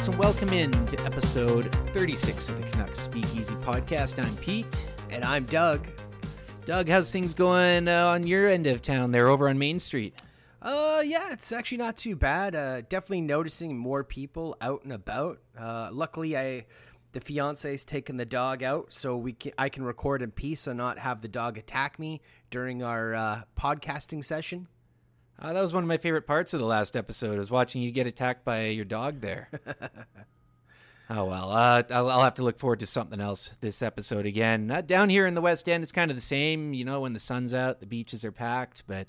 folks, and welcome in to episode 36 of the Canucks Speakeasy podcast. I'm Pete. And I'm Doug. Doug, how's things going uh, on your end of town there over on Main Street? Uh, yeah, it's actually not too bad. Uh, definitely noticing more people out and about. Uh, luckily, I the fiance's taken the dog out, so we can I can record in peace and not have the dog attack me during our uh, podcasting session. Uh, that was one of my favorite parts of the last episode. Was watching you get attacked by your dog there. oh well, uh, I'll, I'll, have to look forward to something else this episode again. Uh, down here in the West End, it's kind of the same. You know, when the sun's out, the beaches are packed, but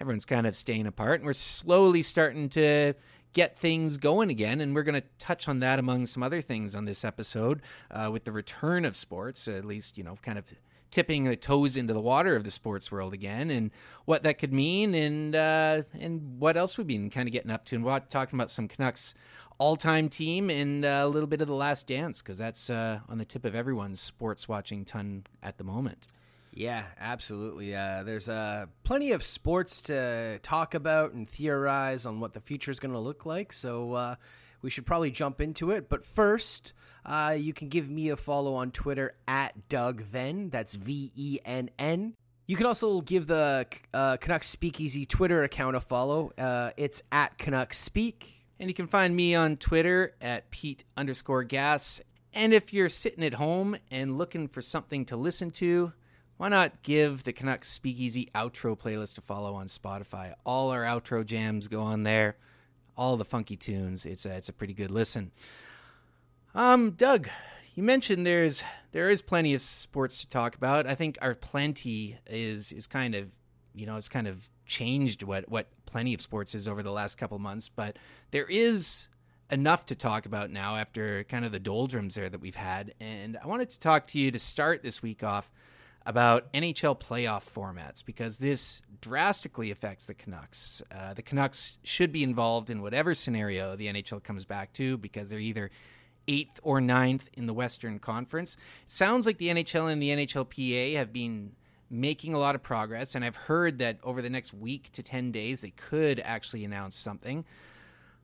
everyone's kind of staying apart, and we're slowly starting to get things going again. And we're going to touch on that among some other things on this episode uh, with the return of sports, at least, you know, kind of tipping the toes into the water of the sports world again and what that could mean and uh, and what else we've been kind of getting up to and talking about some Canucks all-time team and uh, a little bit of the last dance because that's uh, on the tip of everyone's sports watching ton at the moment. Yeah, absolutely. Uh, there's uh, plenty of sports to talk about and theorize on what the future is going to look like. So uh, we should probably jump into it. But first, uh, you can give me a follow on Twitter at Doug Venn. That's V E N N. You can also give the uh, Canucks Speakeasy Twitter account a follow. Uh, it's at Canucks Speak. And you can find me on Twitter at Pete underscore gas. And if you're sitting at home and looking for something to listen to, why not give the Canucks Speakeasy outro playlist a follow on Spotify? All our outro jams go on there, all the funky tunes. It's a, it's a pretty good listen. Um, Doug, you mentioned there's there is plenty of sports to talk about. I think our plenty is is kind of you know it's kind of changed what what plenty of sports is over the last couple months, but there is enough to talk about now after kind of the doldrums there that we've had. And I wanted to talk to you to start this week off about NHL playoff formats because this drastically affects the Canucks. Uh, the Canucks should be involved in whatever scenario the NHL comes back to because they're either eighth or ninth in the Western Conference. It sounds like the NHL and the NHLPA have been making a lot of progress, and I've heard that over the next week to 10 days, they could actually announce something.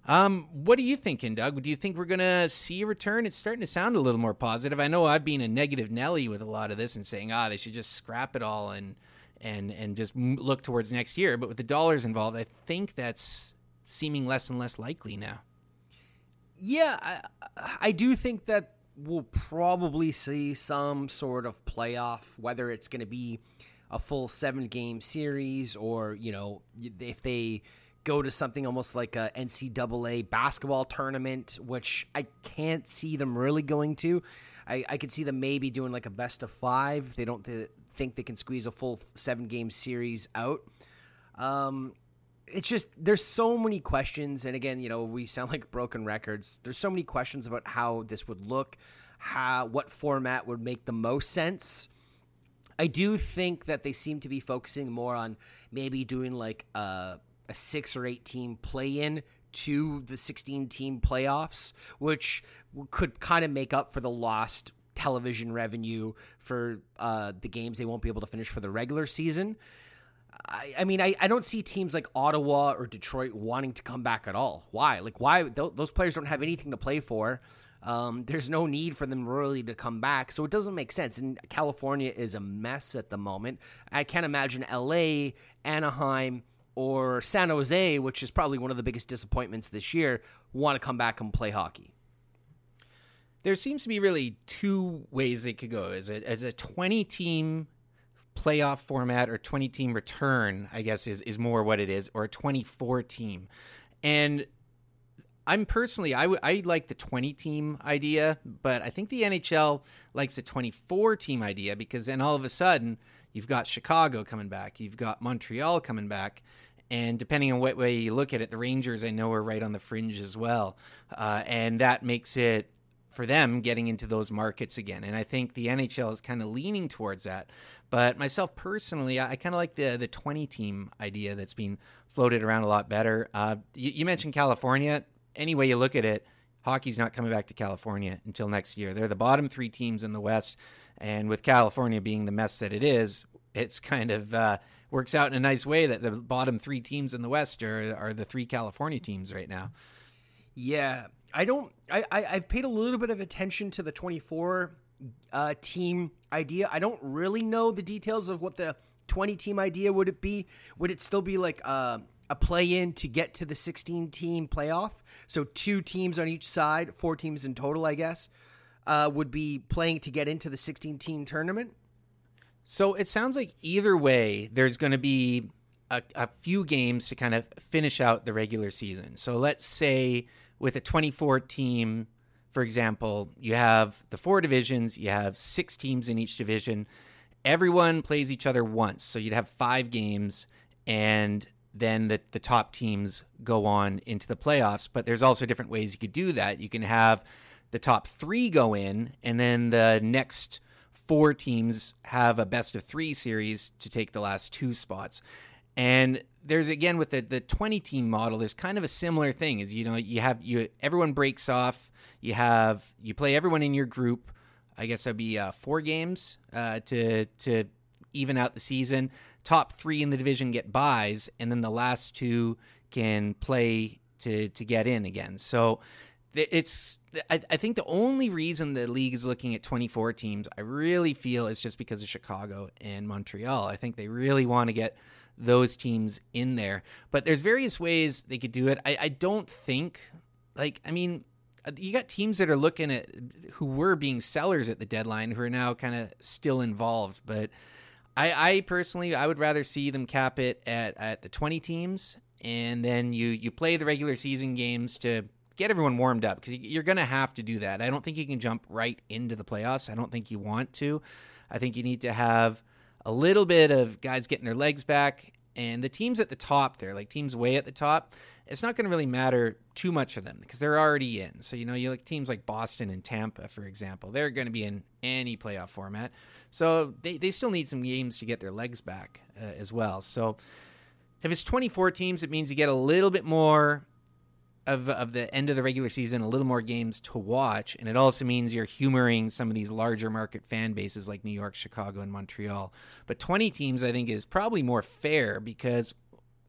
Um, what are you thinking, Doug? Do you think we're going to see a return? It's starting to sound a little more positive. I know I've been a negative Nelly with a lot of this and saying, ah, they should just scrap it all and and and just look towards next year. But with the dollars involved, I think that's seeming less and less likely now yeah, I, I do think that we'll probably see some sort of playoff, whether it's going to be a full seven game series or, you know, if they go to something almost like a NCAA basketball tournament, which I can't see them really going to. I, I could see them maybe doing like a best of five. They don't th- think they can squeeze a full seven game series out. Um, it's just there's so many questions and again you know we sound like broken records. There's so many questions about how this would look how what format would make the most sense. I do think that they seem to be focusing more on maybe doing like a, a six or eight team play in to the 16 team playoffs which could kind of make up for the lost television revenue for uh, the games they won't be able to finish for the regular season I, I mean, I, I don't see teams like Ottawa or Detroit wanting to come back at all. Why? Like, why? Th- those players don't have anything to play for. Um, there's no need for them really to come back, so it doesn't make sense. And California is a mess at the moment. I can't imagine LA, Anaheim, or San Jose, which is probably one of the biggest disappointments this year, want to come back and play hockey. There seems to be really two ways they could go. As a, as a 20 team playoff format or 20 team return, I guess is is more what it is, or a 24 team. And I'm personally, I, w- I like the 20 team idea, but I think the NHL likes the 24 team idea because then all of a sudden you've got Chicago coming back, you've got Montreal coming back. And depending on what way you look at it, the Rangers I know are right on the fringe as well. Uh, and that makes it for them getting into those markets again. And I think the NHL is kind of leaning towards that. But myself personally, I, I kind of like the the 20 team idea that's been floated around a lot better. Uh, you, you mentioned California. Any way you look at it, hockey's not coming back to California until next year. They're the bottom three teams in the West. And with California being the mess that it is, it's kind of uh, works out in a nice way that the bottom three teams in the West are, are the three California teams right now. Yeah, I don't. I, I have paid a little bit of attention to the 24 uh, team idea. I don't really know the details of what the 20 team idea would it be. Would it still be like uh, a play in to get to the 16 team playoff? So two teams on each side, four teams in total, I guess, uh, would be playing to get into the 16 team tournament. So it sounds like either way, there's going to be a, a, few games to kind of finish out the regular season. So let's say with a 24 team, for example, you have the four divisions, you have six teams in each division. Everyone plays each other once. So you'd have five games, and then the, the top teams go on into the playoffs. But there's also different ways you could do that. You can have the top three go in, and then the next four teams have a best of three series to take the last two spots. And there's again with the the 20 team model there's kind of a similar thing is you know you have you everyone breaks off. You have you play everyone in your group. I guess that'd be uh, four games uh, to to even out the season. Top three in the division get buys and then the last two can play to to get in again. So it's I, I think the only reason the league is looking at 24 teams i really feel is just because of chicago and montreal. I think they really want to get those teams in there. But there's various ways they could do it. I, I don't think, like, I mean, uh, you got teams that are looking at who were being sellers at the deadline who are now kind of still involved. But I, I personally, I would rather see them cap it at, at the 20 teams, and then you you play the regular season games to get everyone warmed up because you're going to have to do that. I don't think you can jump right into the playoffs. I don't think you want to. I think you need to have a little bit of guys getting their legs back. And the teams at the top there, like teams way at the top, it's not going to really matter too much for them because they're already in. So, you know, you like teams like Boston and Tampa, for example, they're going to be in any playoff format. So they, they still need some games to get their legs back uh, as well. So if it's 24 teams, it means you get a little bit more of of the end of the regular season, a little more games to watch, and it also means you're humoring some of these larger market fan bases like New York, Chicago, and Montreal. But 20 teams, I think, is probably more fair because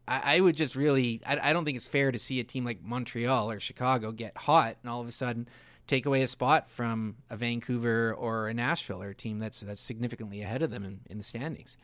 I, I would just really, I, I don't think it's fair to see a team like Montreal or Chicago get hot and all of a sudden take away a spot from a Vancouver or a Nashville or a team that's that's significantly ahead of them in, in the standings.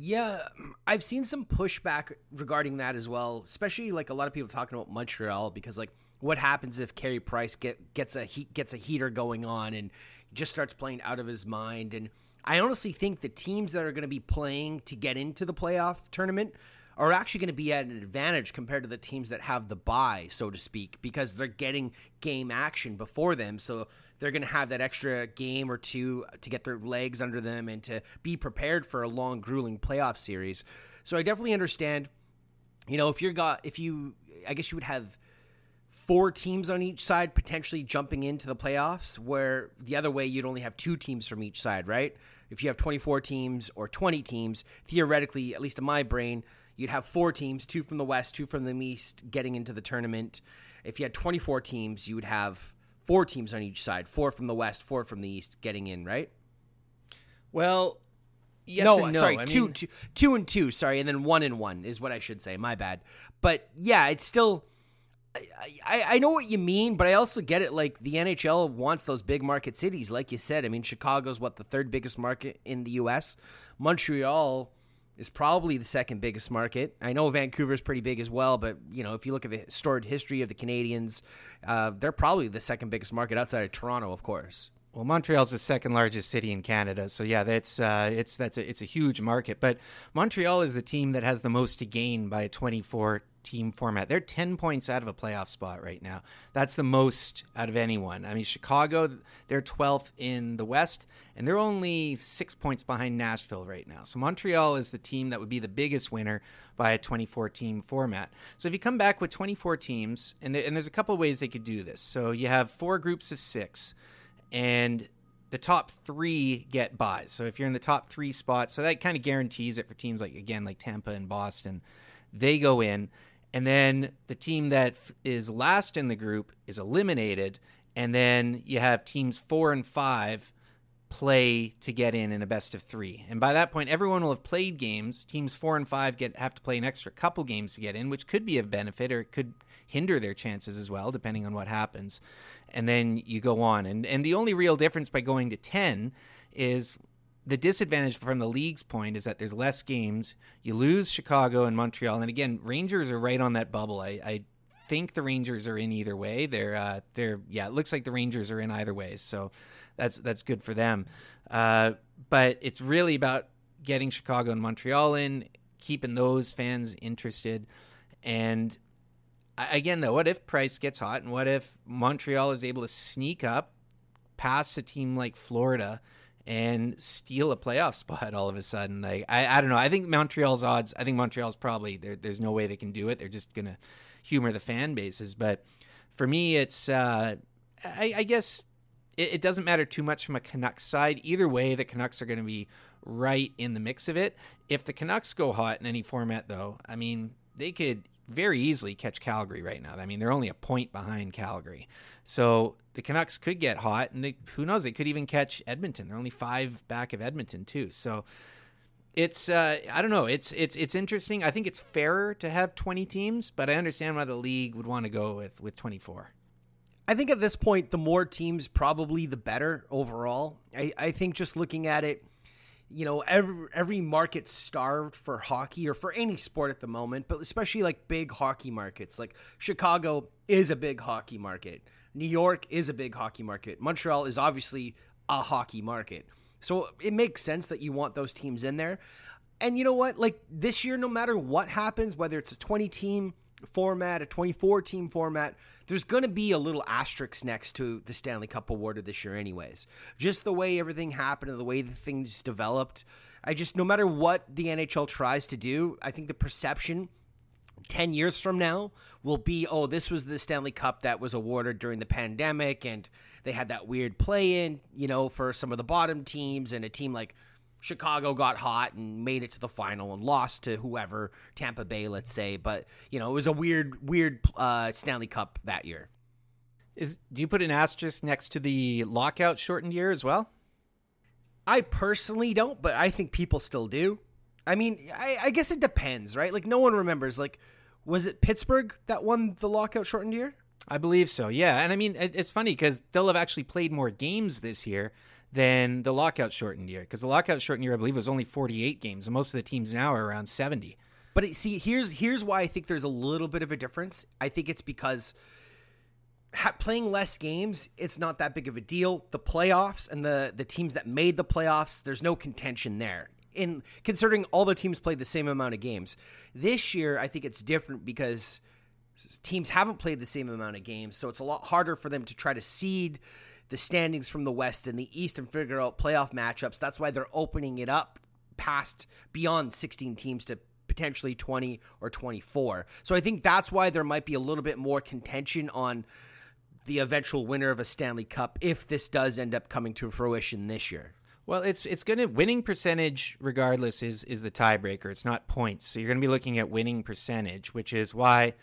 Yeah, I've seen some pushback regarding that as well, especially like a lot of people talking about Montreal because like what happens if Carey Price get gets a heat gets a heater going on and just starts playing out of his mind and I honestly think the teams that are going to be playing to get into the playoff tournament are actually going to be at an advantage compared to the teams that have the bye, so to speak, because they're getting game action before them. So they're going to have that extra game or two to get their legs under them and to be prepared for a long, grueling playoff series. So I definitely understand. You know, if you're got, if you, I guess you would have four teams on each side potentially jumping into the playoffs, where the other way you'd only have two teams from each side, right? If you have 24 teams or 20 teams, theoretically, at least in my brain, you'd have four teams, two from the West, two from the East, getting into the tournament. If you had 24 teams, you would have four teams on each side, four from the West, four from the East, getting in, right? Well, yes no, no. sorry, I two, mean, two, two and two, sorry, and then one and one is what I should say. My bad. But yeah, it's still. I, I know what you mean, but I also get it. Like the NHL wants those big market cities, like you said. I mean, Chicago's what the third biggest market in the U.S. Montreal is probably the second biggest market. I know Vancouver is pretty big as well, but you know if you look at the storied history of the Canadiens, uh, they're probably the second biggest market outside of Toronto, of course. Well, Montreal's the second largest city in Canada, so yeah, that's uh, it's that's a, it's a huge market. But Montreal is the team that has the most to gain by a 24 team format. They're 10 points out of a playoff spot right now. That's the most out of anyone. I mean, Chicago, they're 12th in the West, and they're only six points behind Nashville right now. So Montreal is the team that would be the biggest winner by a 24 team format. So if you come back with 24 teams, and, and there's a couple ways they could do this. So you have four groups of six and the top three get buys. So if you're in the top three spots, so that kind of guarantees it for teams like again like Tampa and Boston, they go in, and then the team that is last in the group is eliminated, and then you have teams four and five play to get in in a best of three. And by that point, everyone will have played games. Teams four and five get have to play an extra couple games to get in, which could be a benefit or it could hinder their chances as well, depending on what happens. And then you go on. And, and the only real difference by going to 10 is the disadvantage from the league's point is that there's less games. You lose Chicago and Montreal. And again, Rangers are right on that bubble. I, I think the Rangers are in either way. They're, uh, they're, yeah, it looks like the Rangers are in either way. So that's, that's good for them. Uh, but it's really about getting Chicago and Montreal in, keeping those fans interested. And again, though, what if Price gets hot and what if Montreal is able to sneak up past a team like Florida and steal a playoff spot all of a sudden? Like, I, I don't know. I think Montreal's odds, I think Montreal's probably, there's no way they can do it. They're just to humor the fan bases. But for me, it's, uh, I, I guess it, it doesn't matter too much from a Canucks side. Either way, the Canucks are going to be right in the mix of it. If the Canucks go hot in any format, though, I mean, they could very easily catch Calgary right now. I mean, they're only a point behind Calgary. So the Canucks could get hot, and they, who knows, they could even catch Edmonton. They're only five back of Edmonton, too. So it's uh, I don't know. It's it's it's interesting. I think it's fairer to have 20 teams, but I understand why the league would want to go with with 24. I think at this point, the more teams, probably the better overall. I, I think just looking at it, you know, every every market starved for hockey or for any sport at the moment, but especially like big hockey markets. Like Chicago is a big hockey market. New York is a big hockey market. Montreal is obviously a hockey market. So it makes sense that you want those teams in there. And you know what? Like this year, no matter what happens, whether it's a 20 team format, a 24 team format, there's going to be a little asterisk next to the Stanley Cup awarded this year, anyways. Just the way everything happened and the way the things developed. I just, no matter what the NHL tries to do, I think the perception 10 years from now will be oh, this was the Stanley Cup that was awarded during the pandemic and they had that weird play in, you know, for some of the bottom teams and a team like Chicago got hot and made it to the final and lost to whoever, Tampa Bay, let's say. But you know, it was a weird, weird uh, Stanley Cup that year. Is do you put an asterisk next to the lockout shortened year as well? I personally don't, but I think people still do. I mean, I, I guess it depends, right? Like, no one remembers. Like, was it Pittsburgh that won the lockout shortened year? I believe so. Yeah, and I mean, it's funny because they'll have actually played more games this year than the lockout shortened year because the lockout shortened year I believe was only 48 games and most of the teams now are around 70. But see, here's here's why I think there's a little bit of a difference. I think it's because ha- playing less games, it's not that big of a deal. The playoffs and the the teams that made the playoffs, there's no contention there. In considering all the teams played the same amount of games. This year, I think it's different because teams haven't played the same amount of games, so it's a lot harder for them to try to seed the standings from the West and the East and figure out playoff matchups. That's why they're opening it up past beyond 16 teams to potentially 20 or 24. So I think that's why there might be a little bit more contention on the eventual winner of a Stanley Cup if this does end up coming to fruition this year. Well, it's it's going to winning percentage regardless is is the tiebreaker. It's not points. So you're going to be looking at winning percentage, which is why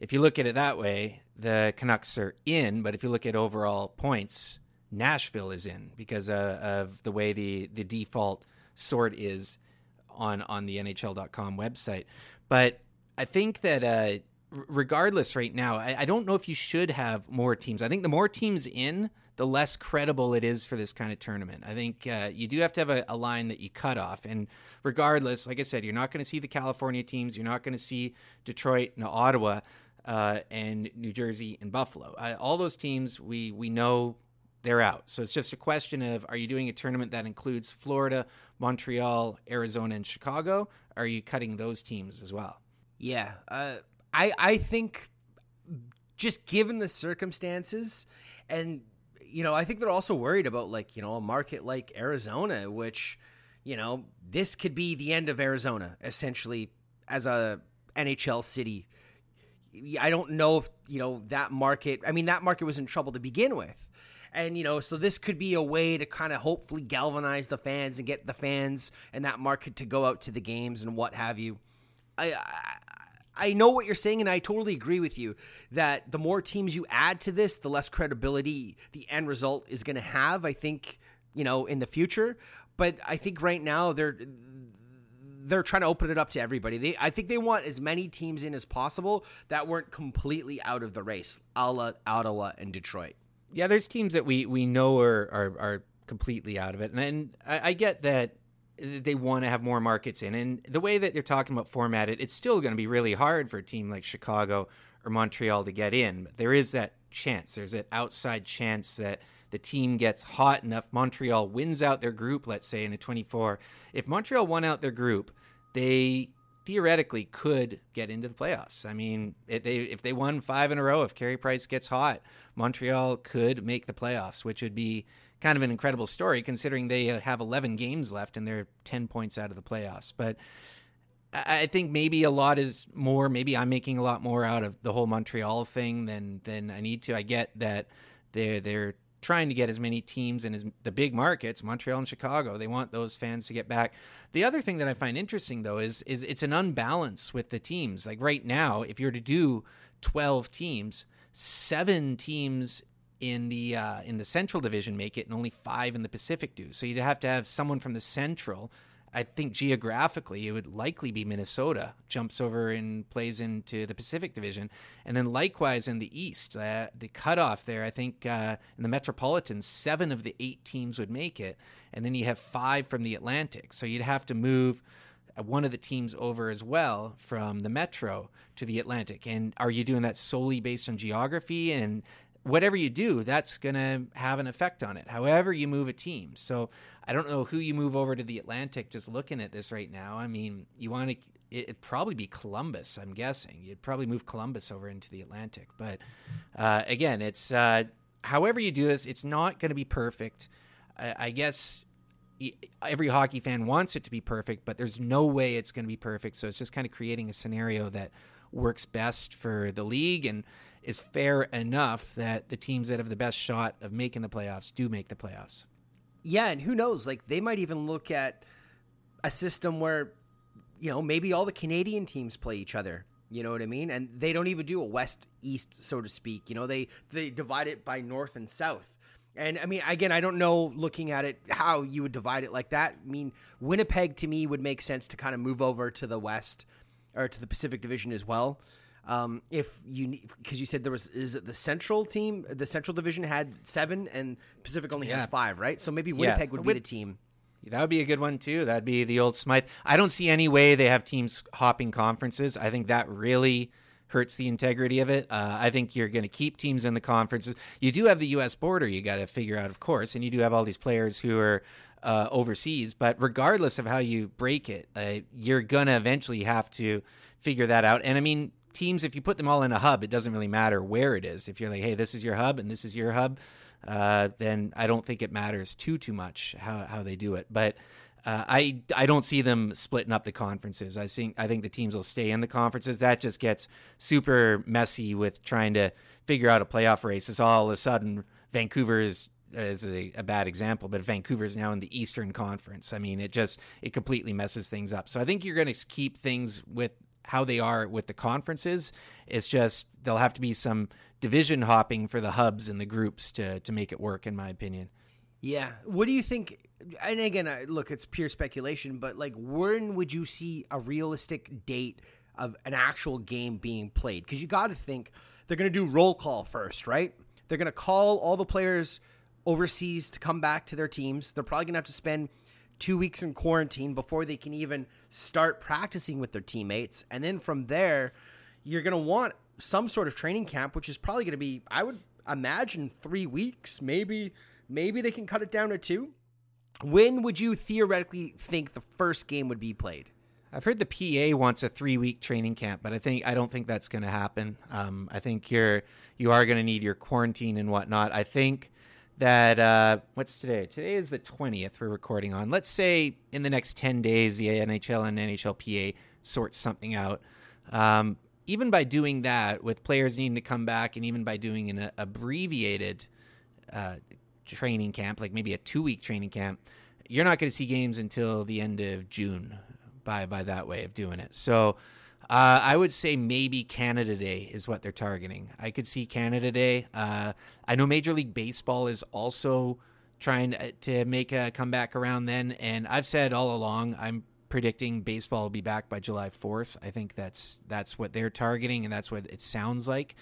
if you look at it that way, the Canucks are in. But if you look at overall points, Nashville is in because uh, of the way the, the default sort is on on the NHL.com website. But I think that uh, regardless, right now, I, I don't know if you should have more teams. I think the more teams in, the less credible it is for this kind of tournament. I think uh, you do have to have a, a, line that you cut off. And regardless, like I said, you're not going to see the California teams. You're not going to see Detroit and Ottawa uh, and New Jersey and Buffalo. Uh, all those teams we we know they're out. So it's just a question of are you doing a tournament that includes Florida, Montreal, Arizona, and Chicago? Are you cutting those teams as well? Yeah, uh, I I think just given the circumstances, and you know, I think they're also worried about like you know a market like Arizona, which you know this could be the end of Arizona essentially as a NHL city I don't know if, you know, that market, I mean, that market was in trouble to begin with. And, you know, so this could be a way to kind of hopefully galvanize the fans and get the fans and that market to go out to the games and what have you. I, I, I know what you're saying, and I totally agree with you that the more teams you add to this, the less credibility the end result is going to have, I think, you know, in the future. But I think right now they're they're trying to open it up to everybody. They, I think they want as many teams in as possible that weren't completely out of the race, a la Ottawa and Detroit. Yeah, there's teams that we we know are are, are completely out of it, and, and I, I get that they want to have more markets in, and the way that they're talking about formatted, it's still going to be really hard for a team like Chicago or Montreal to get in. But there is that chance. There's that outside chance that the team gets hot enough. Montreal wins out their group, let's say in a 24. If Montreal won out their group, they theoretically could get into the playoffs. I mean, if they if they won five in a row, if Carey Price gets hot, Montreal could make the playoffs, which would be kind of an incredible story considering they uh, have 11 games left and they're 10 points out of the playoffs. But I think maybe a lot is more. Maybe I'm making a lot more out of the whole Montreal thing than than I need to. I get that they're they're trying to get as many teams in as the big markets, Montreal and Chicago. They want those fans to get back. The other thing that I find interesting though is is it's an unbalance with the teams. Like right now, if you're to do 12 teams, seven teams in the uh, in the Central Division make it, and only five in the Pacific do. So you'd have to have someone from the Central I think geographically it would likely be Minnesota jumps over and plays into the Pacific Division, and then likewise in the East, uh, the cutoff there. I think uh, in the Metropolitan, seven of the eight teams would make it, and then you have five from the Atlantic. So you'd have to move uh, one of the teams over as well from the Metro to the Atlantic. And are you doing that solely based on geography and whatever you do, that's going to have an effect on it. However, you move a team. So I don't know who you move over to the Atlantic. Just looking at this right now, I mean, you want to. It'd probably be Columbus. I'm guessing you'd probably move Columbus over into the Atlantic. But uh, again, it's uh, however you do this, it's not going to be perfect. I, I guess every hockey fan wants it to be perfect, but there's no way it's going to be perfect. So it's just kind of creating a scenario that works best for the league and is fair enough that the teams that have the best shot of making the playoffs do make the playoffs. Yeah, and who knows? Like they might even look at a system where you know maybe all the Canadian teams play each other. You know what I mean? And they don't even do a west east, so to speak. You know, they they divide it by north and south. And I mean, again, I don't know looking at it how you would divide it like that. I mean, Winnipeg to me would make sense to kind of move over to the west or to the Pacific Division as well. Um, if you because you said there was is it the Central team the Central Division had seven and Pacific only yeah. has five right so maybe Winnipeg yeah. would be the team. That would be a good one too. That'd be the old Smythe. I don't see any way they have teams hopping conferences. I think that really hurts the integrity of it. Uh, I think you're going to keep teams in the conferences. You do have the U.S. border you got to figure out, of course, and you do have all these players who are uh, overseas. But regardless of how you break it, uh, you're going to eventually have to figure that out. And I mean, teams, if you put them all in a hub, it doesn't really matter where it is. If you're like, hey, this is your hub and this is your hub, uh, then I don't think it matters too too much how how they do it. But uh, I I don't see them splitting up the conferences. I think I think the teams will stay in the conferences. That just gets super messy with trying to figure out a playoff race. It's all of a sudden Vancouver is is a, a, bad example, but Vancouver is now in the Eastern Conference. I mean, it just it completely messes things up. So I think you're going to keep things with how they are with the conferences. It's just there'll have to be some division hopping for the hubs and the groups to to make it work, in my opinion. Yeah. What do you think? And again, look, it's pure speculation, but like, when would you see a realistic date of an actual game being played? Because you got to think they're going to do roll call first, right? They're going to call all the players overseas to come back to their teams. They're probably going to have to spend two weeks in quarantine before they can even start practicing with their teammates. And then from there, you're going to want some sort of training camp, which is probably going to be, I would imagine, three weeks. Maybe, maybe they can cut it down to two. When would you theoretically think the first game would be played? I've heard the PA wants a three week training camp, but I think I don't think that's going to happen. Um, I think you're you are going to need your quarantine and whatnot. I think that uh, what's today? Today is the 20th we're recording on. Let's say in the next 10 days, the NHL and NHLPA sort something out. Um, even by doing that, with players needing to come back, and even by doing an abbreviated uh, training camp, like maybe a two week training camp, you're not going to see games until the end of June by by that way of doing it. So uh, I would say maybe Canada Day is what they're targeting. I could see Canada Day. Uh, I know Major League Baseball is also trying to make a comeback around then, and I've said all along I'm predicting baseball will be back by July 4th. I think that's that's what they're targeting, and that's what it sounds like.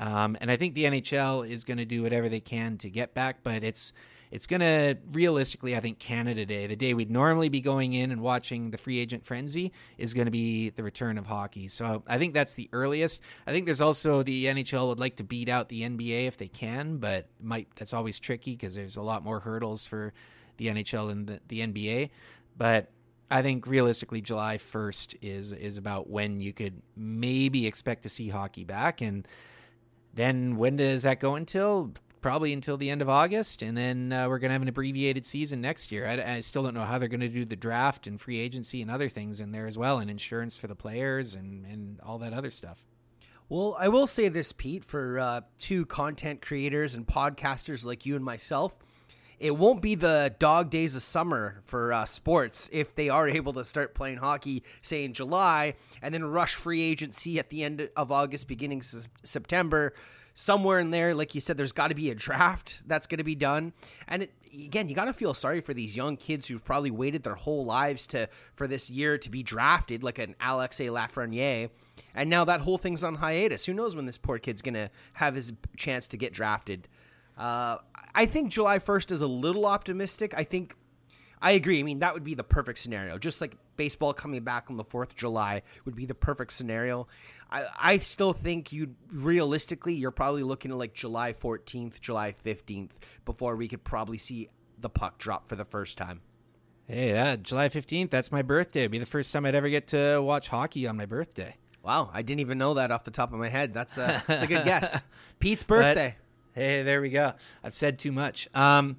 Um, and I think the NHL is going to do whatever they can to get back, but it's it's going to realistically, I think Canada Day, the day we'd normally be going in and watching the free agent frenzy, is going to be the return of hockey. So I think that's the earliest. I think there's also the NHL would like to beat out the NBA if they can, but might that's always tricky because there's a lot more hurdles for the NHL and the, the NBA. But I think realistically, July 1st is is about when you could maybe expect to see hockey back, and then when does that go until? Probably until the end of August, and then uh, we're going to have an abbreviated season next year. I, I still don't know how they're going to do the draft and free agency and other things in there as well, and insurance for the players and and all that other stuff. Well, I will say this, Pete, for uh, two content creators and podcasters like you and myself, it won't be the dog days of summer for uh, sports if they are able to start playing hockey, say in July, and then rush free agency at the end of August, beginning s- September. Somewhere in there, like you said, there's got to be a draft that's going to be done, and it, again, you got to feel sorry for these young kids who've probably waited their whole lives to for this year to be drafted, like an Alexis Lafreniere, and now that whole thing's on hiatus. Who knows when this poor kid's going to have his chance to get drafted? Uh, I think July 1st is a little optimistic. I think I agree. I mean, that would be the perfect scenario. Just like baseball coming back on the 4th of July would be the perfect scenario. I, I still think you realistically, you're probably looking at like July 14th, July 15th before we could probably see the puck drop for the first time. Hey, yeah, July 15th, that's my birthday. It'd be the first time I'd ever get to watch hockey on my birthday. Wow, I didn't even know that off the top of my head. That's a, that's a good guess. Pete's birthday. But, hey, there we go. I've said too much. Um,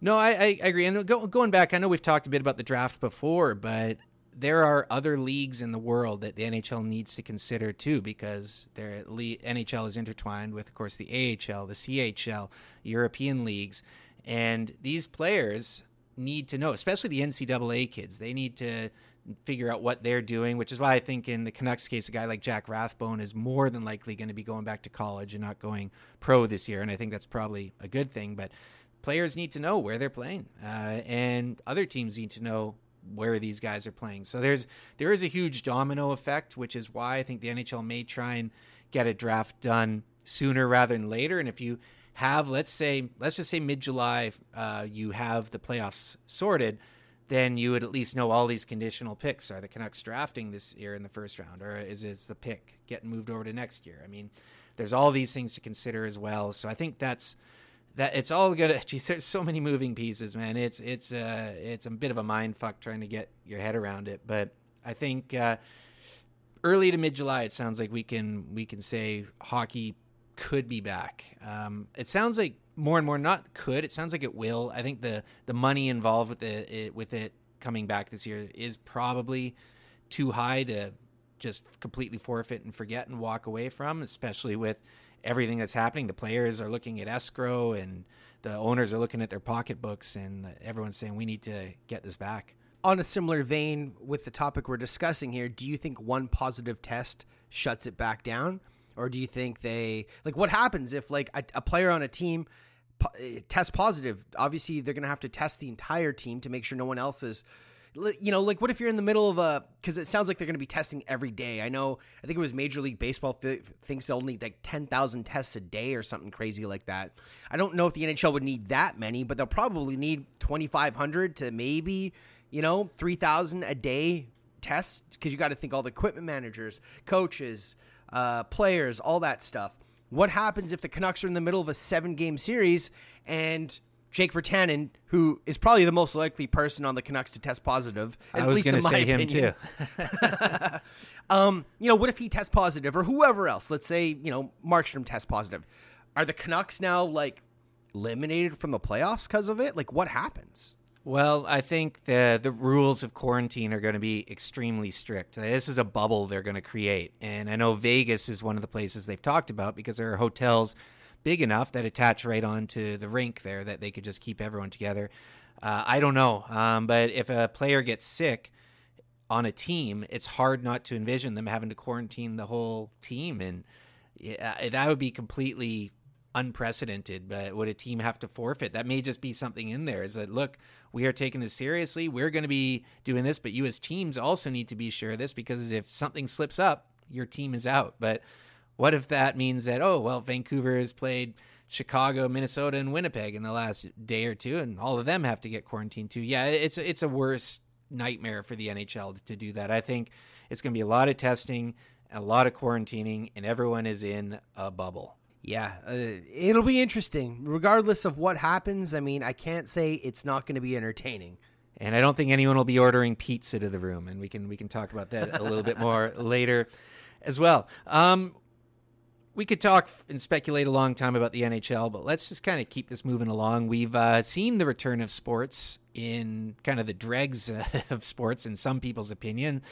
no, I, I, agree. And go, going back, I know we've talked a bit about the draft before, but there are other leagues in the world that the NHL needs to consider too, because their NHL is intertwined with, of course, the AHL, the CHL, European leagues, and these players need to know, especially the NCAA kids. They need to figure out what they're doing, which is why I think in the Canucks case, a guy like Jack Rathbone is more than likely going to be going back to college and not going pro this year. And I think that's probably a good thing. But players need to know where they're playing, uh, and other teams need to know where these guys are playing. So there's there is a huge domino effect, which is why I think the NHL may try and get a draft done sooner rather than later. And if you have, let's say, let's just say mid July, uh, you have the playoffs sorted, then you would at least know all these conditional picks. Are the Canucks drafting this year in the first round, or is it the pick getting moved over to next year? I mean, there's all these things to consider as well. So I think that's that it's all good. Geez, there's so many moving pieces, man. It's it's uh it's a bit of a mind fuck trying to get your head around it. But I think uh, early to mid July, it sounds like we can we can say hockey could be back. Um, it sounds like more and more not could. It sounds like it will. I think the the money involved with it, it with it coming back this year is probably too high to just completely forfeit and forget and walk away from, especially with everything that's happening. The players are looking at escrow and the owners are looking at their pocketbooks and everyone's saying we need to get this back. On a similar vein with the topic we're discussing here, do you think one positive test shuts it back down? Or do you think they like what happens if like a, a player on a team po- eh, test positive? Obviously, they're going to have to test the entire team to make sure no one else is you know, like what if you're in the middle of a because it sounds like they're going to be testing every day. I know, I think it was Major League Baseball thinks they'll need like ten thousand tests a day or something crazy like that. I don't know if the NHL would need that many, but they'll probably need twenty five hundred to maybe you know three thousand a day tests because you got to think all the equipment managers, coaches, uh, players, all that stuff. What happens if the Canucks are in the middle of a seven game series and Jake Virtanen, who is probably the most likely person on the Canucks to test positive. At I was going to say opinion. him too. um, you know, what if he tests positive or whoever else? Let's say you know Markstrom tests positive. Are the Canucks now like eliminated from the playoffs because of it? Like, what happens? Well, I think the the rules of quarantine are going to be extremely strict. This is a bubble they're going to create, and I know Vegas is one of the places they've talked about because there are hotels big enough that attach right onto the rink there that they could just keep everyone together. Uh, I don't know, um, but if a player gets sick on a team, it's hard not to envision them having to quarantine the whole team, and yeah, that would be completely unprecedented. But would a team have to forfeit? That may just be something in there. Is that look, we are taking this seriously. We're going to be doing this, but you as teams also need to be sure of this because if something slips up, your team is out. But what if that means that oh well, Vancouver has played Chicago, Minnesota, and Winnipeg in the last day or two, and all of them have to get quarantined too. Yeah, it's it's a worse nightmare for the NHL to do that. I think it's going to be a lot of testing, a lot of quarantining, and everyone is in a bubble. Yeah, uh, it'll be interesting. Regardless of what happens, I mean, I can't say it's not going to be entertaining. And I don't think anyone will be ordering pizza to the room, and we can we can talk about that a little bit more later as well. Um, we could talk and speculate a long time about the NHL, but let's just kind of keep this moving along. We've uh, seen the return of sports in kind of the dregs of sports, in some people's opinion.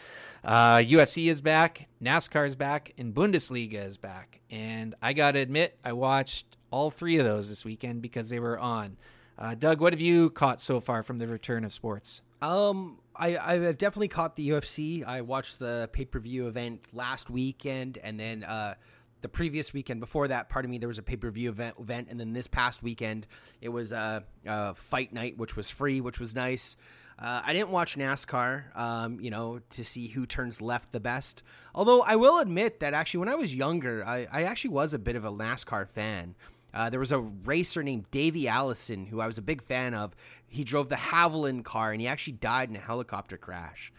Uh, UFC is back, NASCAR is back, and Bundesliga is back. And I got to admit, I watched all three of those this weekend because they were on. Uh, Doug, what have you caught so far from the return of sports? Um, I I've definitely caught the UFC. I watched the pay per view event last weekend, and then uh, the previous weekend before that, pardon me, there was a pay per view event, event, and then this past weekend it was a, a, fight night, which was free, which was nice. Uh, I didn't watch NASCAR, um, you know, to see who turns left the best. Although I will admit that actually, when I was younger, I, I actually was a bit of a NASCAR fan. Uh, there was a racer named Davey Allison who I was a big fan of. He drove the Havoline car, and he actually died in a helicopter crash.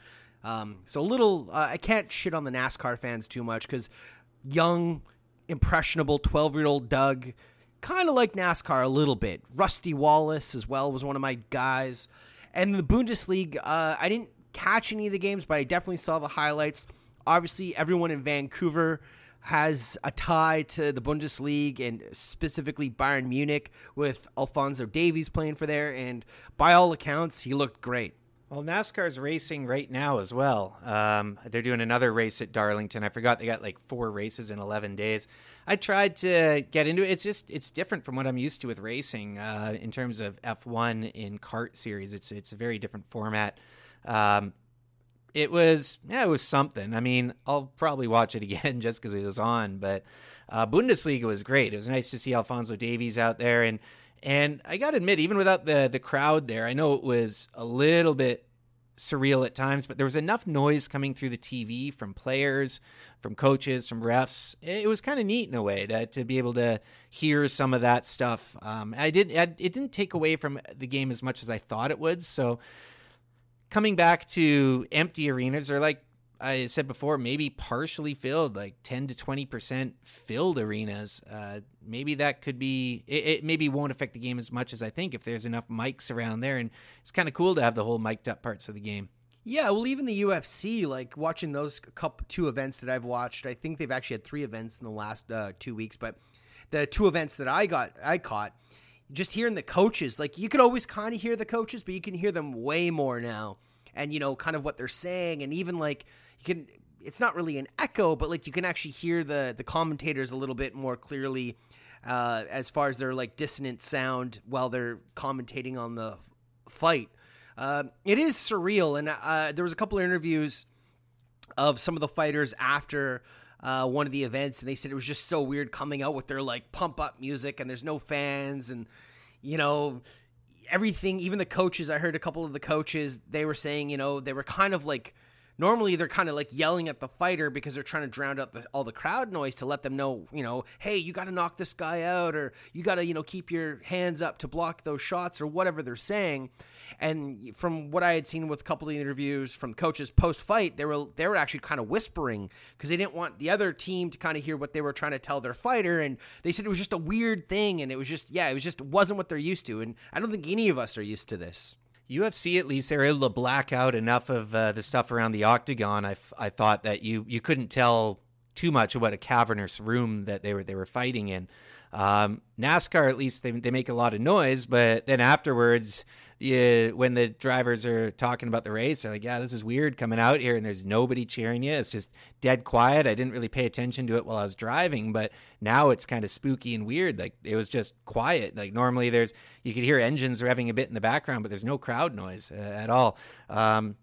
Um, so a little, uh, I can't shit on the NASCAR fans too much because young, impressionable 12 year old Doug, kind of like NASCAR a little bit. Rusty Wallace as well was one of my guys. And the Bundesliga, uh, I didn't catch any of the games, but I definitely saw the highlights. Obviously, everyone in Vancouver has a tie to the Bundesliga and specifically Bayern Munich with Alphonso Davies playing for there. And by all accounts, he looked great. Well, NASCAR's racing right now as well. Um, they're doing another race at Darlington. I forgot they got like four races in 11 days. I tried to get into it. It's just it's different from what I'm used to with racing uh, in terms of F1 in kart series. It's it's a very different format. Um, it was yeah, it was something. I mean, I'll probably watch it again just because it was on. But uh, Bundesliga was great. It was nice to see Alphonso Davies out there and and I got to admit, even without the the crowd there, I know it was a little bit surreal at times, but there was enough noise coming through the TV from players, from coaches, from refs. It was kind of neat in a way to, to be able to hear some of that stuff. Um, I didn't. I, it didn't take away from the game as much as I thought it would. So coming back to empty arenas or like I said before, maybe partially filled, like 10 to 20% filled arenas. Uh, maybe that could be, it, it, maybe won't affect the game as much as I think if there's enough mics around there. And it's kind of cool to have the whole mic'd up parts of the game. Yeah, well, even the UFC, like watching those couple two events that I've watched, I think they've actually had three events in the last uh, two weeks, but the two events that I got, I caught, just hearing the coaches, like you could always kind of hear the coaches, but you can hear them way more now, and you know, kind of what they're saying, and even like you can it's not really an echo, but like you can actually hear the the commentators a little bit more clearly uh, as far as their like dissonant sound while they're commentating on the fight. Uh, it is surreal, and uh, there was a couple of interviews of some of the fighters after uh, one of the events, and they said it was just so weird coming out with their like pump up music, and there's no fans, and you know everything. Even the coaches, I heard a couple of the coaches, they were saying, you know, they were kind of like normally they're kind of like yelling at the fighter because they're trying to drown out the, all the crowd noise to let them know, you know, hey, you got to knock this guy out or you got to, you know, keep your hands up to block those shots or whatever they're saying. And from what I had seen with a couple of interviews from coaches post fight, they were they were actually kind of whispering because they didn't want the other team to kind of hear what they were trying to tell their fighter. And they said it was just a weird thing, and it was just yeah, it was just wasn't what they're used to. And I don't think any of us are used to this. UFC at least they're able to black out enough of uh, the stuff around the octagon. I, f- I thought that you you couldn't tell too much what a cavernous room that they were they were fighting in. Um, NASCAR at least they they make a lot of noise, but then afterwards you, when the drivers are talking about the race, they're like, "Yeah, this is weird coming out here, and there's nobody cheering you. It's just dead quiet." I didn't really pay attention to it while I was driving, but now it's kind of spooky and weird. Like it was just quiet. Like normally, there's you could hear engines revving a bit in the background, but there's no crowd noise uh, at all. Um,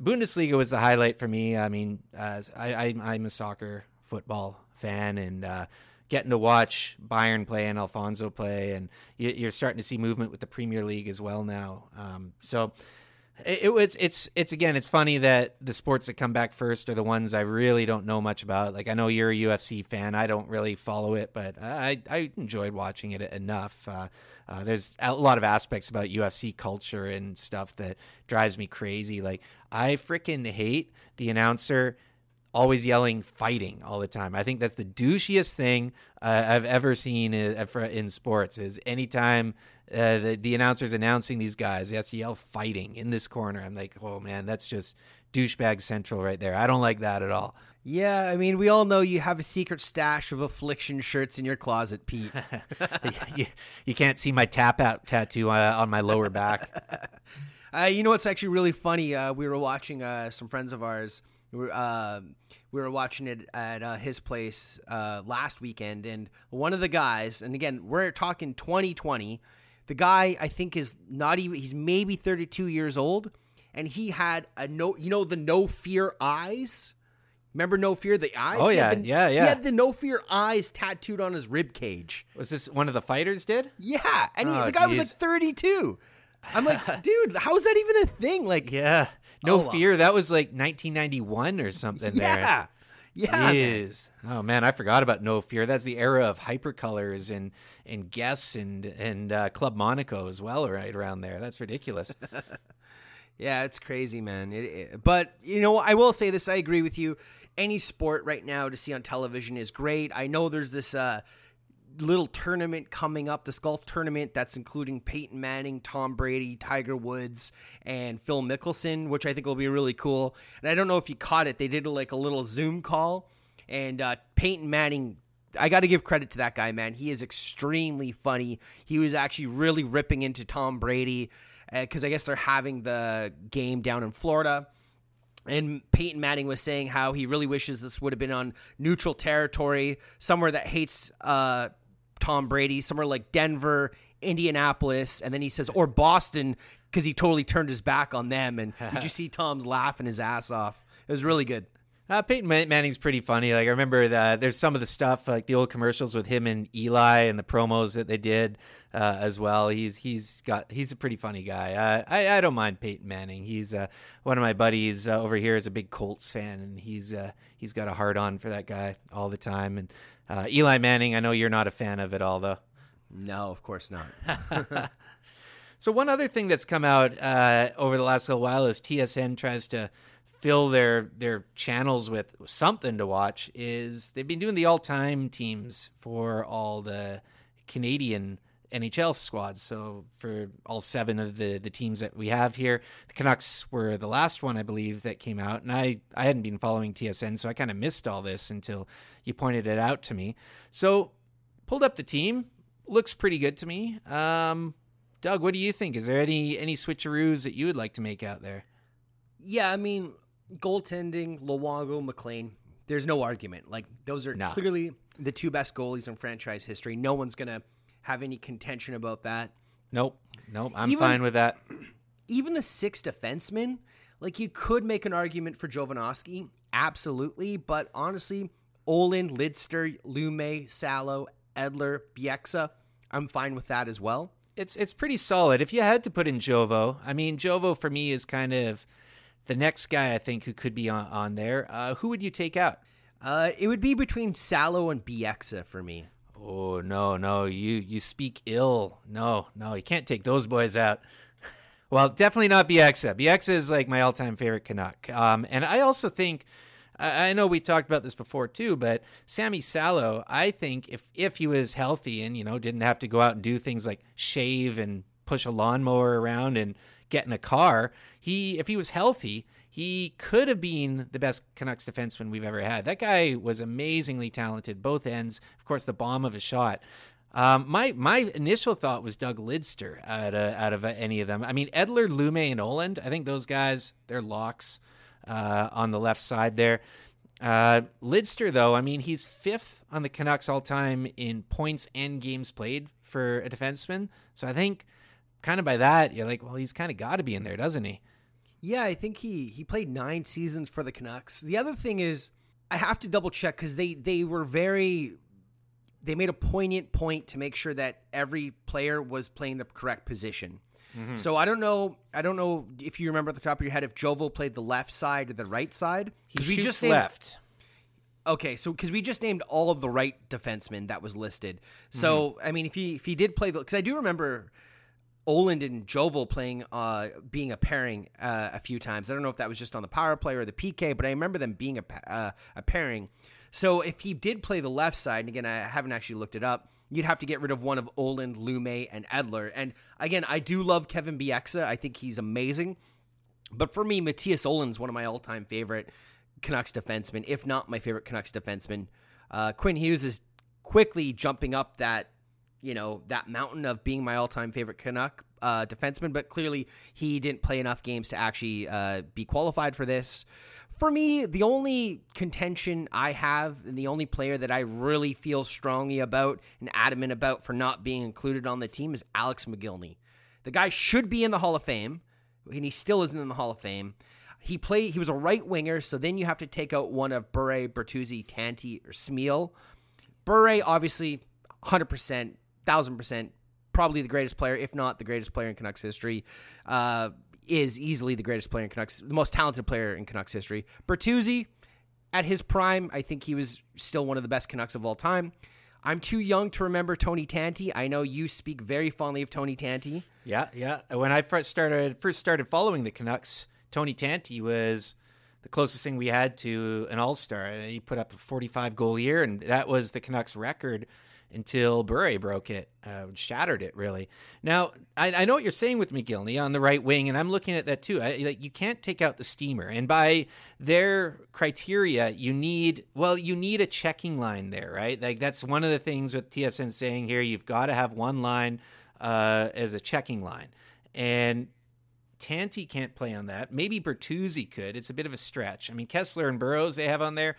Bundesliga was the highlight for me. I mean, uh, I, I, I'm a soccer football fan, and uh, getting to watch Bayern play and Alphonso play, and you're starting to see movement with the Premier League as well now. Um, so it, it's it's it's again it's funny that the sports that come back first are the ones I really don't know much about. Like I know you're a UFC fan, I don't really follow it, but I I enjoyed watching it enough. Uh, uh, there's a lot of aspects about UFC culture and stuff that drives me crazy. Like I freaking hate the announcer always yelling fighting all the time. I think that's the douchiest thing uh, I've ever seen in, in sports. Is anytime uh, the, the announcer's announcing these guys, he has to yell fighting in this corner. I'm like, oh man, that's just douchebag central right there. I don't like that at all. Yeah, I mean, we all know you have a secret stash of affliction shirts in your closet, Pete. you, you, can't see my tap out tattoo uh, on my lower back. uh, you know what's actually really funny? Uh, we were watching uh, some friends of ours. We were, uh, we were watching it at uh, his place last weekend, and one of the guys, and again, we're talking 2020. The guy, I think, is not even, he's maybe 32 years old, and he had a no, you know, the no fear eyes Remember No Fear the eyes? Oh yeah, the, yeah, yeah. He had the No Fear eyes tattooed on his rib cage. Was this one of the fighters did? Yeah, and he, oh, the guy geez. was like 32. I'm like, dude, how is that even a thing? Like, yeah, No oh, Fear. That was like 1991 or something. Yeah. There. Yeah. Is oh man, I forgot about No Fear. That's the era of hypercolors and and guests and and uh, Club Monaco as well, right around there. That's ridiculous. yeah, it's crazy, man. It, it, but you know, I will say this. I agree with you any sport right now to see on television is great. I know there's this uh, little tournament coming up, this golf tournament that's including Peyton Manning, Tom Brady, Tiger Woods, and Phil Mickelson, which I think will be really cool. And I don't know if you caught it, they did like a little Zoom call, and uh, Peyton Manning. I got to give credit to that guy, man. He is extremely funny. He was actually really ripping into Tom Brady because uh, I guess they're having the game down in Florida and Peyton Manning was saying how he really wishes this would have been on neutral territory, somewhere that hates uh, Tom Brady, somewhere like Denver, Indianapolis, and then he says, or Boston, because he totally turned his back on them. And did you see Tom's laughing his ass off? It was really good. Uh, Peyton Manning's pretty funny. Like I remember that there's some of the stuff like the old commercials with him and Eli and the promos that they did uh, as well. He's he's got he's a pretty funny guy. Uh, I I don't mind Peyton Manning. He's uh, one of my buddies uh, over here is a big Colts fan, and he's uh, he's got a hard on for that guy all the time. And Uh, Eli Manning, I know you're not a fan of it all though. No, of course not. so one other thing that's come out uh, over the last little while is TSN tries to fill their their channels with something to watch is they've been doing the all time teams for all the Canadian NHL squads. So for all seven of the the teams that we have here, the Canucks were the last one I believe that came out, and I I hadn't been following TSN, so I kind of missed all this until you pointed it out to me. So pulled up the team, looks pretty good to me. Um, Doug, what do you think? Is there any any switcheroos that you would like to make out there? Yeah, I mean, goaltending, Luongo, McLean. There's no argument. Like those are nah. clearly the two best goalies in franchise history. No one's gonna have any contention about that. Nope, nope. I'm even, fine with that. Even the six defensemen, like you could make an argument for Jovanovski, absolutely. But honestly, Ohlund, Lidster, Lumme, Salo, Edler, Bieksa, I'm fine with that as well. It's it's pretty solid. If you had to put in Jovo, I mean, Jovo for me is kind of the next guy I think who could be on, on there. Uh, who would you take out? Uh, it would be between Salo and Bieksa for me. Oh no, no, you you speak ill. No, no, you can't take those boys out. well, definitely not Bieksa. Bieksa is like my all-time favorite Canuck. Um, and I also think I know we talked about this before too, but Sami Salo, I think if if he was healthy and you know didn't have to go out and do things like shave and push a lawnmower around and get in a car, he if he was healthy, he could have been the best Canucks defenseman we've ever had. That guy was amazingly talented, both ends. Of course, the bomb of a shot. Um, my my initial thought was Doug Lidster out of, out of any of them. I mean, Edler, Lumme, and Ohlund. I think those guys they're locks uh, on the left side there. Uh, Lidster, though, I mean, he's fifth on the Canucks all time in points and games played for a defenseman. So I think, kind of by that, you're like, well, he's kind of got to be in there, doesn't he? Yeah, I think he he played nine seasons for the Canucks. The other thing is, I have to double check because they they were very they made a poignant point to make sure that every player was playing the correct position. Mm-hmm. So I don't know. I don't know if you remember at the top of your head if Jovo played the left side or the right side. He just named, left. Okay, so because we just named all of the right defensemen that was listed. So mm-hmm. I mean, if he if he did play the because I do remember Ohlund and Jovo playing, uh, being a pairing uh, a few times. I don't know if that was just on the power play or the PK, but I remember them being a, uh, a pairing. So if he did play the left side, and again, I haven't actually looked it up, you'd have to get rid of one of Ohlund, Lumme, and Edler. And again, I do love Kevin Bieksa. I think he's amazing. But for me, Mattias Ohlund's one of my all-time favorite Canucks defensemen, if not my favorite Canucks defenseman. Uh, Quinn Hughes is quickly jumping up that you know that mountain of being my all-time favorite Canuck uh, defenseman, but clearly he didn't play enough games to actually uh, be qualified for this. For me, the only contention I have, and the only player that I really feel strongly about and adamant about for not being included on the team is Alex Mogilny. The guy should be in the Hall of Fame, and he still isn't in the Hall of Fame. He played. He was a right winger, so then you have to take out one of Bure, Bertuzzi, Tanti, or Smyl. Bure, obviously, hundred percent thousand percent, probably the greatest player, if not the greatest player in Canucks history. Uh, is easily the greatest player in Canucks, the most talented player in Canucks history. Bertuzzi, at his prime, I think he was still one of the best Canucks of all time. I'm too young to remember Tony Tanti. I know you speak very fondly of Tony Tanti. Yeah, yeah. When I first started first started following the Canucks, Tony Tanti was the closest thing we had to an All Star. He put up a 45 goal year, and that was the Canucks record until Bure broke it, uh, shattered it really. Now I, I, know what you're saying with Mogilny on the right wing, and I'm looking at that too. I, like, you can't take out the steamer, and by their criteria, you need well, you need a checking line there, right? Like that's one of the things with TSN saying here. You've got to have one line uh, as a checking line, and Tanti can't play on that. Maybe Bertuzzi could. It's a bit of a stretch. I mean, Kesler and Burrows they have on there.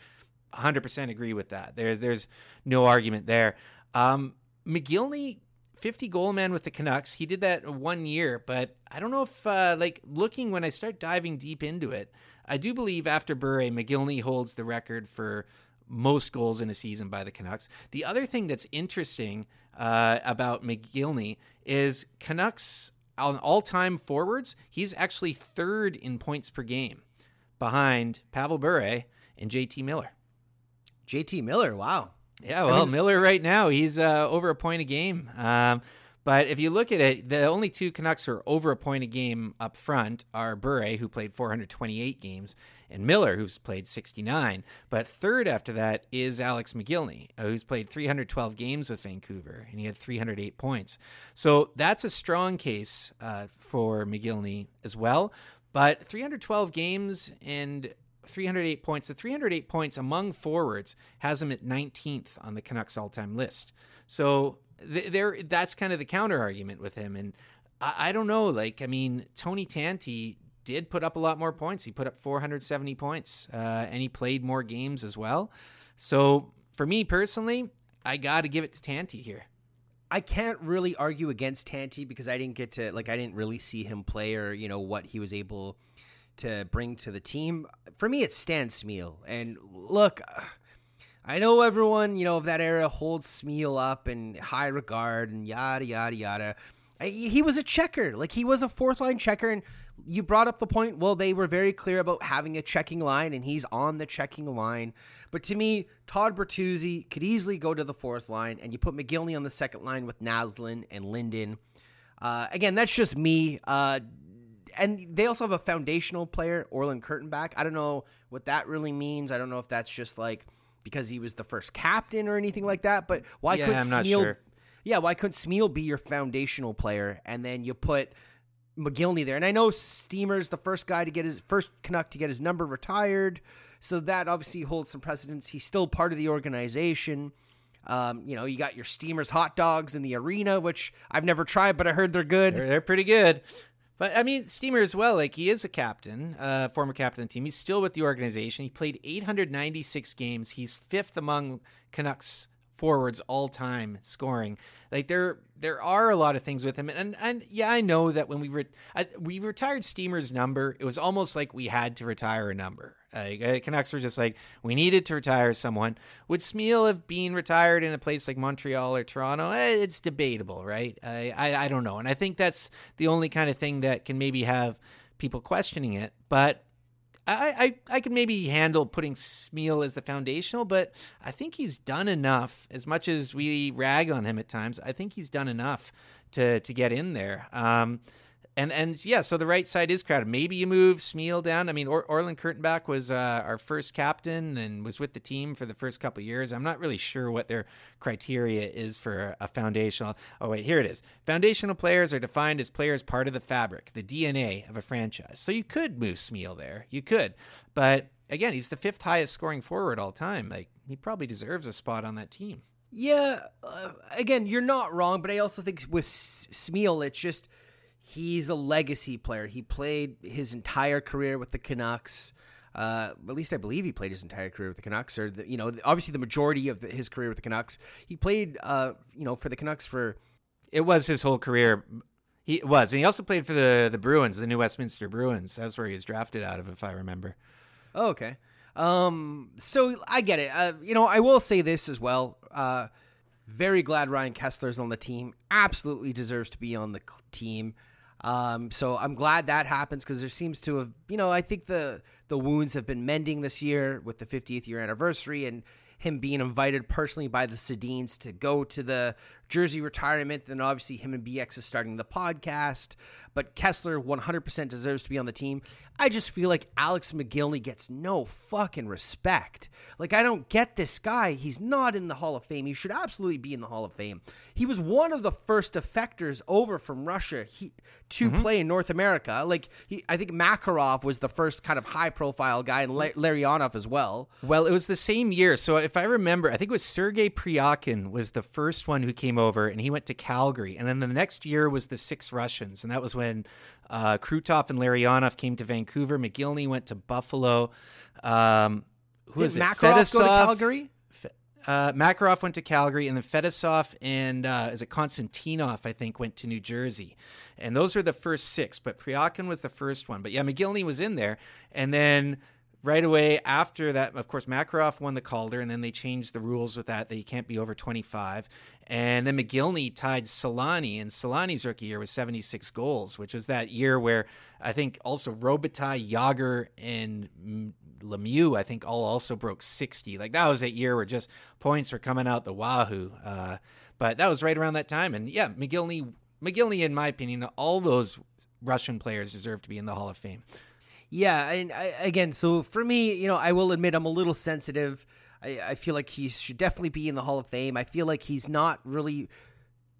100% agree with that. There's there's no argument there. Um, Mogilny, 50 goal man with the Canucks. He did that one year, but I don't know if, uh, like, looking when I start diving deep into it, I do believe after Bure, Mogilny holds the record for most goals in a season by the Canucks. The other thing that's interesting uh, about Mogilny is Canucks on all time forwards, he's actually third in points per game behind Pavel Bure and JT Miller. JT Miller, wow. Yeah, well, I mean, Miller right now he's uh, over a point a game. Um, but if you look at it, the only two Canucks who are over a point a game up front are Bure, who played 428 games, and Miller, who's played 69. But third after that is Alex Mogilny, uh, who's played 312 games with Vancouver, and he had 308 points. So that's a strong case uh, for Mogilny as well. But 312 games and 308 points. The 308 points among forwards has him at 19th on the Canucks all-time list. So th- there, that's kind of the counter argument with him. And I, I don't know. Like, I mean, Tony Tanti did put up a lot more points. He put up 470 points, uh, and he played more games as well. So for me personally, I got to give it to Tanti here. I can't really argue against Tanti because I didn't get to like I didn't really see him play or you know what he was able to bring to the team. For me, it's Stan Smyl. And look, I know everyone, you know, of that era holds Smyl up in high regard and yada, yada, yada. He was a checker. Like, he was a fourth line checker. And you brought up the point, well, they were very clear about having a checking line, and he's on the checking line. But to me, Todd Bertuzzi could easily go to the fourth line, and you put Mogilny on the second line with Naslund and Linden. Uh, again, that's just me. Uh, and they also have a foundational player, Orland Kurtenbach. I don't know what that really means. I don't know if that's just like because he was the first captain or anything like that. But why yeah, couldn't Smyl? Sure. Yeah, why couldn't Smyl be your foundational player and then you put Mogilny there? And I know Steamer's the first guy to get his first Canuck to get his number retired, so that obviously holds some precedence. He's still part of the organization. Um, you know, you got your Steamers hot dogs in the arena, which I've never tried, but I heard they're good. They're, they're pretty good. But I mean, Steamer as well. Like he is a captain, uh, former captain of the team. He's still with the organization. He played 896 games. He's fifth among Canucks forwards all time scoring. Like there there are a lot of things with him, and and yeah, I know that when we re- I, we retired Steamer's number, it was almost like we had to retire a number. Uh, Canucks were just like we needed to retire someone. Would Smyl have been retired in a place like Montreal or Toronto? Eh, it's debatable, right? I, I I don't know, and I think that's the only kind of thing that can maybe have people questioning it, but. I, I, I can maybe handle putting Smyl as the foundational, but I think he's done enough. As much as we rag on him at times, I think he's done enough to to get in there. Um, and and yeah, so the right side is crowded. Maybe you move Smyl down. I mean, or- Orland Kurtenbach was uh, our first captain and was with the team for the first couple years. I'm not really sure what their criteria is for a foundational. Oh wait, here it is. Foundational players are defined as players part of the fabric, the DNA of a franchise. So you could move Smyl there. You could, but again, he's the fifth highest scoring forward all time. Like he probably deserves a spot on that team. Yeah, uh, again, you're not wrong, but I also think with Smyl, it's just he's a legacy player. He played his entire career with the Canucks. Uh, at least I believe he played his entire career with the Canucks, or the, you know, obviously the majority of the, his career with the Canucks. He played, uh, you know, for the Canucks for. It was his whole career. He was, and he also played for the the Bruins, the New Westminster Bruins. That's where he was drafted out of, if I remember. Oh, okay. Um, so I get it. Uh, you know, I will say this as well. Uh, very glad Ryan Kesler's on the team. Absolutely deserves to be on the team. Um, so I'm glad that happens because there seems to have, you know, I think the the wounds have been mending this year with the 50th year anniversary and him being invited personally by the Sedins to go to the Jersey retirement. Then obviously him and BX is starting the podcast. But Kesler 100% deserves to be on the team. I just feel like Alex Mogilny gets no fucking respect. Like, I don't get this guy. He's not in the Hall of Fame. He should absolutely be in the Hall of Fame. He was one of the first defectors over from Russia he, to mm-hmm. play in North America. Like, he, I think Makarov was the first kind of high profile guy, and Larionov as well. Well, it was the same year. So if I remember, I think it was Sergei Priakin was the first one who came over, and he went to Calgary. And then the next year was the six Russians, and that was when uh, Krutov and Larionov came to Vancouver. Mogilny went to Buffalo. Um, who Did Makarov go to Calgary? Uh, Makarov went to Calgary, and then Fetisov and uh, is it Konstantinov? I think went to New Jersey, and those were the first six. But Pryakhin was the first one. But yeah, Mogilny was in there, and then right away after that, of course, Makarov won the Calder, and then they changed the rules with that that you can't be over 25. And then Mogilny tied Selanne, and Selanne's rookie year was 76 goals, which was that year where I think also Robitaille, Jagr, and Lemieux, I think, all also broke 60. Like that was that year where just points were coming out the wahoo. Uh, but that was right around that time. And yeah, Mogilny, Mogilny, in my opinion, all those Russian players deserve to be in the Hall of Fame. Yeah, and I, again, so for me, you know, I will admit I'm a little sensitive. I, I feel like he should definitely be in the Hall of Fame. I feel like he's not really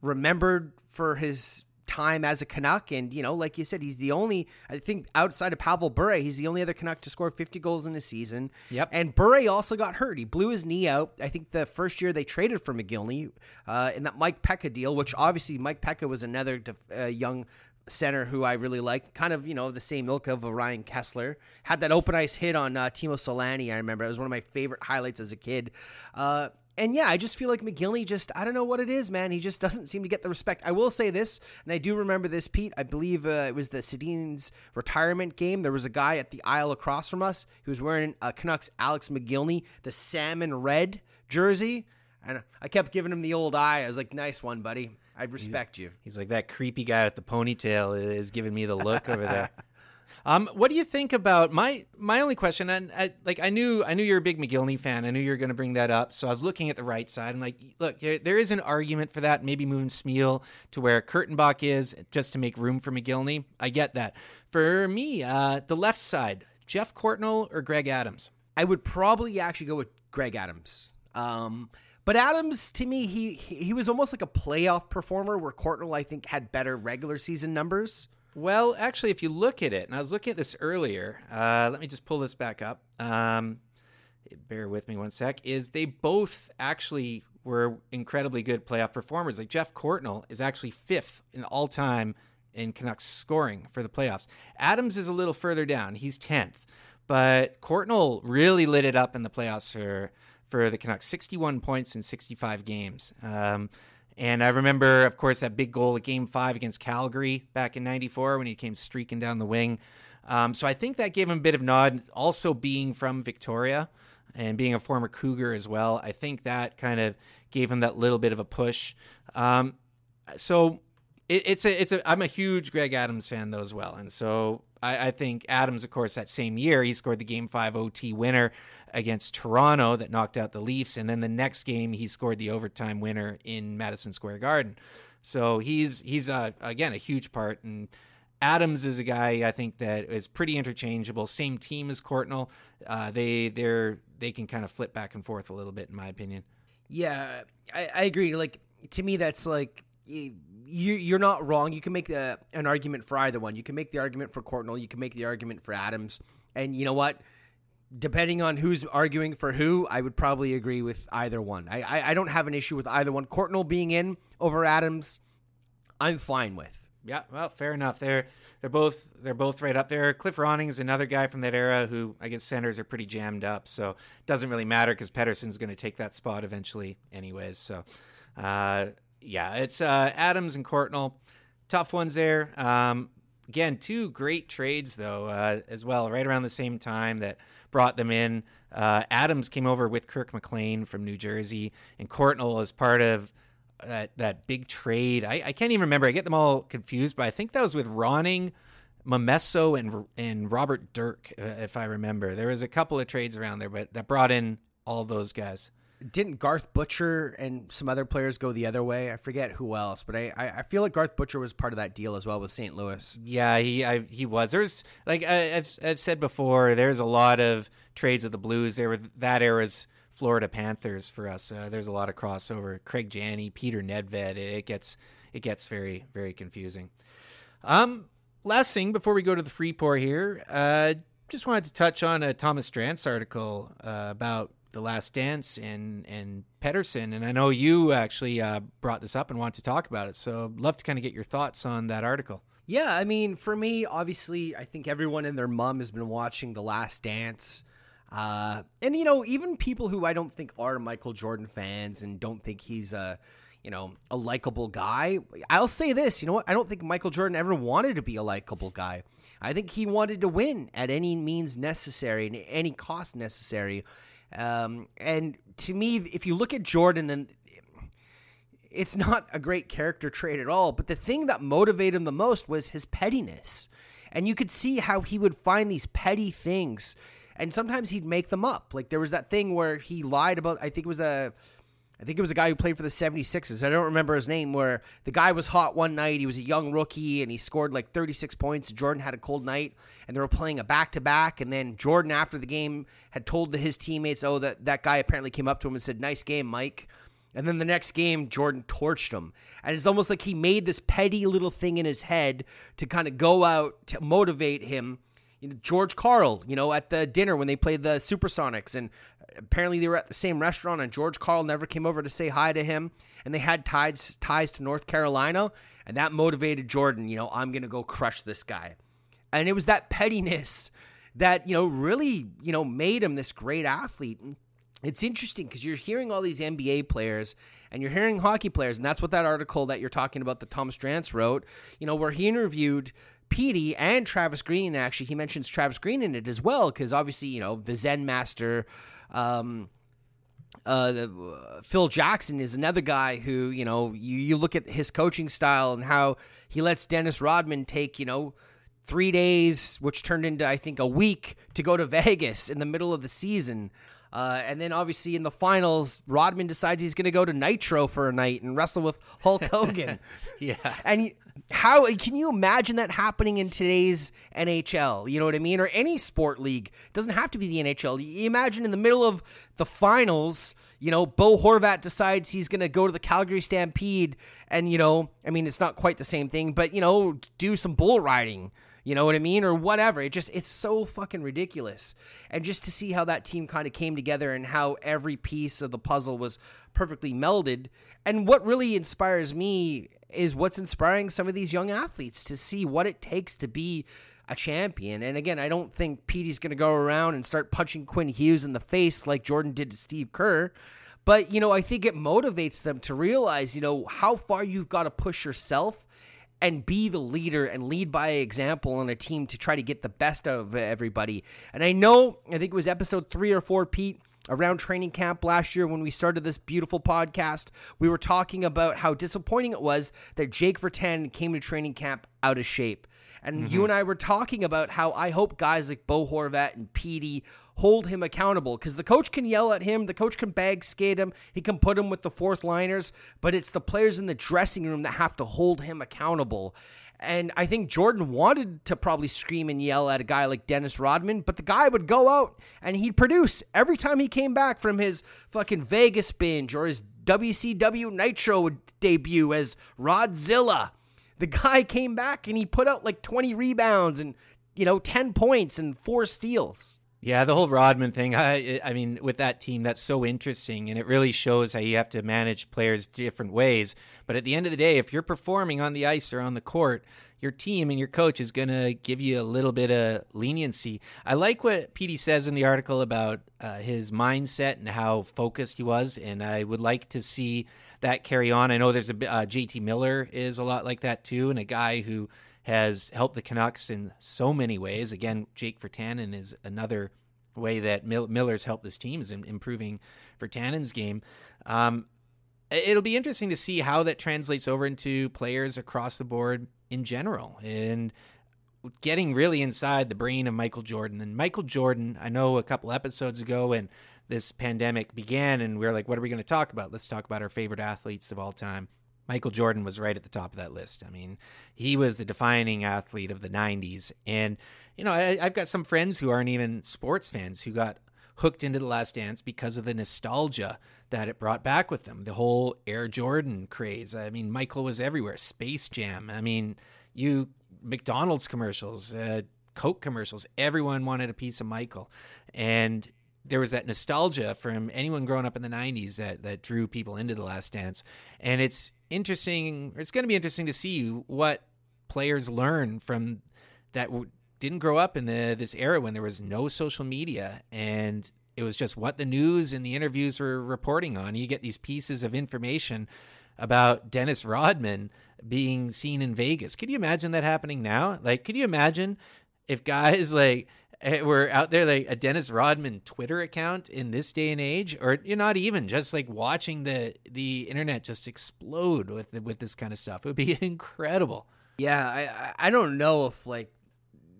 remembered for his time as a Canuck. And, you know, like you said, he's the only, I think, outside of Pavel Bure, he's the only other Canuck to score 50 goals in a season. Yep. And Bure also got hurt. He blew his knee out. I think the first year they traded for Mogilny uh, in that Mike Peca deal, which obviously Mike Peca was another def- uh, young center who I really liked, kind of you know the same ilk of Ryan Kesler. Had that open ice hit on uh, Teemu Selanne. I remember it was one of my favorite highlights as a kid. Uh, and yeah, I just feel like Mogilny just I don't know what it is, man. He just doesn't seem to get the respect. I will say this, and I do remember this, Pete. I believe uh, it was the Sedin's retirement game. There was a guy at the aisle across from us who was wearing a Canucks Alex Mogilny, the salmon red jersey. And I kept giving him the old eye. I was like, "Nice one, buddy." I respect he's, you. He's like that creepy guy with the ponytail is giving me the look over there. Um, what do you think about my my only question? And I, like I knew I knew you're a big Mogilny fan. I knew you were going to bring that up. So I was looking at the right side. I'm like, look, there is an argument for that. Maybe moving Smyl to where Kurtenbach is just to make room for Mogilny. I get that. For me, uh, the left side, Jeff Courtnall or Greg Adams. I would probably actually go with Greg Adams. Um, but Adams, to me, he he was almost like a playoff performer, where Courtnall, I think, had better regular season numbers. Well, actually, if you look at it, and I was looking at this earlier, uh, let me just pull this back up. Um, bear with me one sec. Is they both actually were incredibly good playoff performers. Like Jeff Courtnall is actually fifth in all time in Canucks scoring for the playoffs. Adams is a little further down; he's tenth. But Courtnall really lit it up in the playoffs for for the Canucks, 61 points in 65 games. Um, and I remember, of course, that big goal at Game Five against Calgary back in '94 when he came streaking down the wing. Um, so I think that gave him a bit of nod. Also, being from Victoria and being a former Cougar as well, I think that kind of gave him that little bit of a push. Um, so it, it's a it's a I'm a huge Greg Adams fan though as well, and so I, I think Adams, of course, that same year he scored the Game Five OT winner against Toronto that knocked out the Leafs, and then the next game he scored the overtime winner in Madison Square Garden. So he's he's uh, again a huge part, and Adams is a guy I think that is pretty interchangeable. Same team as Courtnall. Uh, they they're they can kind of flip back and forth a little bit, in my opinion. Yeah, I, I agree. Like to me, that's like you you're not wrong. You can make an argument for either one. You can make the argument for Courtnall. You can make the argument for Adams. And you know what? Depending on who's arguing for who, I would probably agree with either one. I, I, I, don't have an issue with either one. Courtnall being in over Adams, I'm fine with. Yeah, well, fair enough. They're they're both they're both right up there. Cliff Ronning is another guy from that era who I guess centers are pretty jammed up, so it doesn't really matter because Pettersson's going to take that spot eventually, anyways. So, uh, yeah, it's uh, Adams and Courtnall, tough ones there. Um, again, two great trades though, uh, as well, right around the same time that brought them in. Uh, Adams came over with Kirk McLean from New Jersey, and Courtnall as part of that that big trade. I, I, can't even remember. I get them all confused, but I think that was with Ronning, Momesso, and and Robert Dirk, uh, if I remember. There was a couple of trades around there, but that brought in all those guys. Didn't Garth Butcher and some other players go the other way? I forget who else, but I, I feel like Garth Butcher was part of that deal as well with St. Louis. Yeah, he I, he was. There's like I, have I've said before. There's a lot of trades of the Blues. There were that era's Florida Panthers for us. Uh, there's a lot of crossover. Craig Janney, Peter Nedved. It gets it gets very very confusing. Um, last thing before we go to the free pour here, uh, just wanted to touch on a Thomas Drance article uh, about the Last Dance and and Pettersson, and I know you actually uh, brought this up and want to talk about it. So, love to kind of get your thoughts on that article. Yeah, I mean, for me, obviously, I think everyone and their mom has been watching The Last Dance. Uh, and you know, even people who I don't think are Michael Jordan fans and don't think he's a, you know, a likable guy. I'll say this, you know what? I don't think Michael Jordan ever wanted to be a likable guy. I think he wanted to win at any means necessary and any cost necessary. Um, and to me, if you look at Jordan, then it's not a great character trait at all. But the thing that motivated him the most was his pettiness. And you could see how he would find these petty things and sometimes he'd make them up. Like there was that thing where he lied about I think it was a I think it was a guy who played for the 76ers. I don't remember his name where the guy was hot one night, he was a young rookie and he scored like 36 points. Jordan had a cold night and they were playing a back to back and then Jordan after the game had told his teammates, "Oh, that that guy apparently came up to him and said, "Nice game, Mike." And then the next game, Jordan torched him. And it's almost like he made this petty little thing in his head to kind of go out to motivate him George Karl, you know, at the dinner when they played the Supersonics, and apparently they were at the same restaurant, and George Karl never came over to say hi to him, and they had ties ties to North Carolina, and that motivated Jordan. You know, I'm gonna go crush this guy, and it was that pettiness that you know really you know made him this great athlete. it's interesting because you're hearing all these NBA players and you're hearing hockey players, and that's what that article that you're talking about that Thomas Drance wrote, you know, where he interviewed Petey and Travis Green. Actually, he mentions Travis Green in it as well because obviously, you know, the Zen Master. Um, uh, the, uh, Phil Jackson is another guy who, you know, you, you look at his coaching style and how he lets Dennis Rodman take, you know, three days, which turned into, I think, a week to go to Vegas in the middle of the season. Uh, and then obviously in the finals, Rodman decides he's going to go to Nitro for a night and wrestle with Hulk Hogan. yeah. And how can you imagine that happening in today's NHL? You know what I mean? Or any sport league. It doesn't have to be the NHL. You imagine in the middle of the finals, you know, Bo Horvat decides he's going to go to the Calgary Stampede and, you know, I mean, it's not quite the same thing, but, you know, do some bull riding you know what I mean? Or whatever. It just, it's so fucking ridiculous. And just to see how that team kind of came together and how every piece of the puzzle was perfectly melded. And what really inspires me is what's inspiring some of these young athletes to see what it takes to be a champion. And again, I don't think Petey's going to go around and start punching Quinn Hughes in the face like Jordan did to Steve Kerr. But, you know, I think it motivates them to realize, you know, how far you've got to push yourself and be the leader and lead by example on a team to try to get the best out of everybody. And I know, I think it was episode three or four, Pete, around training camp last year when we started this beautiful podcast, we were talking about how disappointing it was that Jake Virtanen came to training camp out of shape. And mm-hmm. you and I were talking about how I hope guys like Bo Horvat and Petey hold him accountable because the coach can yell at him, the coach can bag skate him, he can put him with the fourth liners, but it's the players in the dressing room that have to hold him accountable. And I think Jordan wanted to probably scream and yell at a guy like Dennis Rodman, but the guy would go out and he'd produce every time he came back from his fucking Vegas binge or his WCW Nitro debut as Rodzilla. The guy came back and he put out like 20 rebounds and, you know, 10 points and four steals. Yeah, the whole Rodman thing. I, I mean, with that team, that's so interesting, and it really shows how you have to manage players different ways. But at the end of the day, if you're performing on the ice or on the court, your team and your coach is going to give you a little bit of leniency. I like what Petey says in the article about uh, his mindset and how focused he was, and I would like to see that carry on. I know there's a uh, JT Miller is a lot like that too, and a guy who has helped the Canucks in so many ways. Again, Jake Virtanen is another way that Miller's helped this team is in improving Virtanen's game. Um, it'll be interesting to see how that translates over into players across the board in general and getting really inside the brain of Michael Jordan. And Michael Jordan, I know a couple episodes ago when this pandemic began and we are like, what are we going to talk about? Let's talk about our favorite athletes of all time. Michael Jordan was right at the top of that list. I mean, he was the defining athlete of the 90s. And, you know, I, have got some friends who aren't even sports fans who got hooked into The Last Dance because of the nostalgia that it brought back with them. The whole Air Jordan craze. I mean, Michael was everywhere. Space Jam. I mean, you, McDonald's commercials, uh, Coke commercials, everyone wanted a piece of Michael. And there was that nostalgia from anyone growing up in the 90s that that drew people into the last dance and it's interesting it's going to be interesting to see what players learn from that didn't grow up in the this era when there was no social media and it was just what the news and the interviews were reporting on. You get these pieces of information about Dennis Rodman being seen in Vegas. Could you imagine that happening now? Like could you imagine if guys like Eh, were out there like a Dennis Rodman Twitter account in this day and age, or you're not even just like watching the the internet just explode with with this kind of stuff. It would be incredible. Yeah, I I don't know if like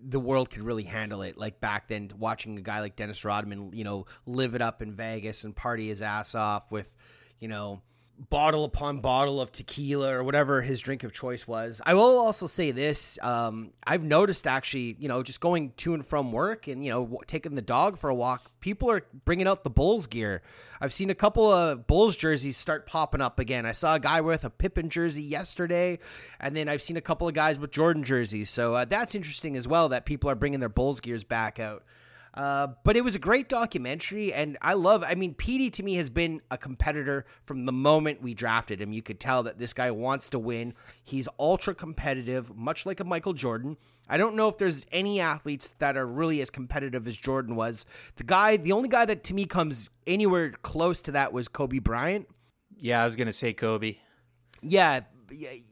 the world could really handle it like back then watching a guy like Dennis Rodman, you know, live it up in Vegas and party his ass off with, you know, bottle upon bottle of tequila or whatever his drink of choice was. I will also say this: um, I've noticed actually, you know, just going to and from work and you know taking the dog for a walk, people are bringing out the Bulls gear. I've seen a couple of Bulls jerseys start popping up again. I saw a guy with a Pippen jersey yesterday, and then I've seen a couple of guys with Jordan jerseys. So uh, that's interesting as well that people are bringing their Bulls gears back out. Uh, but it was a great documentary, and I love. I mean, Petey to me has been a competitor from the moment we drafted him. You could tell that this guy wants to win. He's ultra competitive, much like a Michael Jordan. I don't know if there's any athletes that are really as competitive as Jordan was. The guy, the only guy that to me comes anywhere close to that was Kobe Bryant. Yeah, I was gonna say Kobe. Yeah,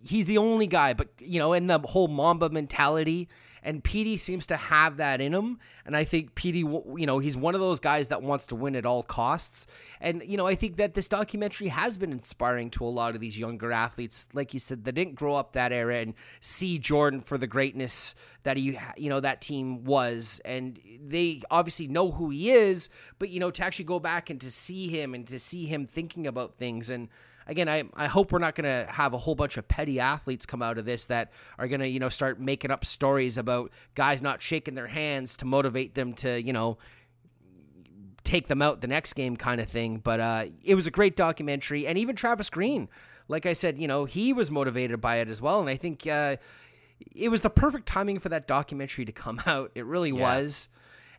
he's the only guy, but you know, in the whole Mamba mentality and Petey seems to have that in him. And I think Petey, you know, he's one of those guys that wants to win at all costs. And you know, I think that this documentary has been inspiring to a lot of these younger athletes, like you said, that didn't grow up that era and see Jordan for the greatness that he, you know, that team was. And they obviously know who he is, but you know, to actually go back and to see him and to see him thinking about things and again, I I hope we're not going to have a whole bunch of petty athletes come out of this that are going to you know start making up stories about guys not shaking their hands to motivate them to you know take them out the next game kind of thing. But uh, it was a great documentary, and even Travis Green, like I said, you know he was motivated by it as well, and I think. Uh, it was the perfect timing for that documentary to come out. It really yeah. was.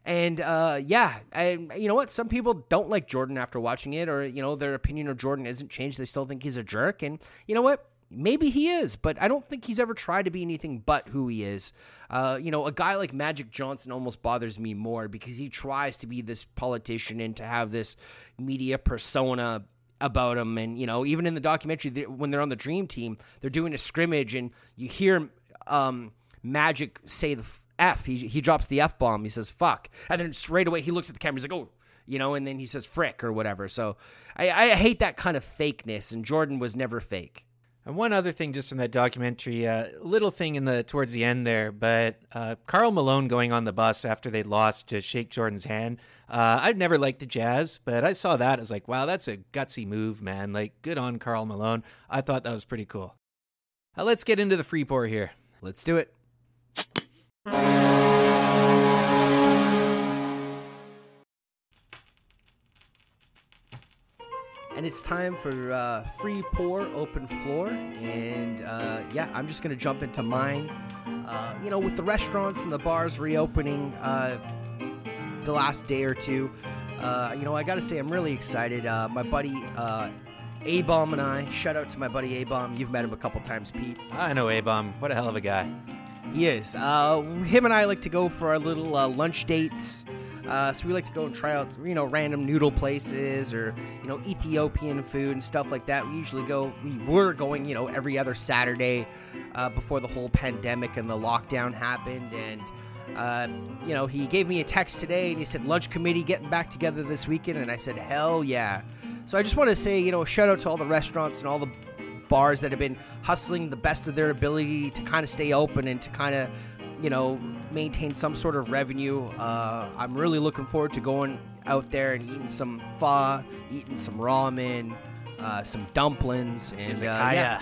And uh, yeah, you know what? Some people don't like Jordan after watching it, or you know their opinion of Jordan isn't changed. They still think he's a jerk. And you know what? maybe he is, but I don't think he's ever tried to be anything but who he is. Uh, you know, a guy like Magic Johnson almost bothers me more because he tries to be this politician and to have this media persona about him. And, you know, even in the documentary, when they're on the Dream Team, they're doing a scrimmage and you hear um, Magic say the F. He, he drops the F bomb. He says, fuck. And then straight away he looks at the camera. He's like, oh, you know, and then he says frick or whatever. So I, I hate that kind of fakeness, and Jordan was never fake. And one other thing, just from that documentary, uh, little thing in the towards the end there, but uh, Karl Malone going on the bus after they lost to shake Jordan's hand. Uh, I've never liked the Jazz, but I saw that. I was like, wow, that's a gutsy move, man. Like, good on Karl Malone. I thought that was pretty cool. Uh, let's get into the free pour here. Let's do it. And it's time for uh, free pour open floor. And uh, yeah i'm just gonna jump into mine. Uh, you know with the restaurants and the bars reopening uh, the last day or two uh, you know i gotta say i'm really excited. Uh, my buddy a-bomb and i shout out to my buddy a-bomb. You've met him a couple times pete. I know a-bomb. What a hell of a guy he is him and i like to go for our little lunch dates uh, so we like to go and try out, you know, random noodle places or, you know, Ethiopian food and stuff like that. We usually go, we were going, you know, every other Saturday uh, before the whole pandemic and the lockdown happened. And, uh, you know, he gave me a text today and he said, lunch committee getting back together this weekend. And I said, hell yeah. So I just want to say, you know, shout out to all the restaurants and all the bars that have been hustling the best of their ability to kind of stay open and to kind of you know, maintain some sort of revenue. Uh, I'm really looking forward to going out there and eating some pho, eating some ramen, uh, some dumplings, and izakaya. Uh, yeah,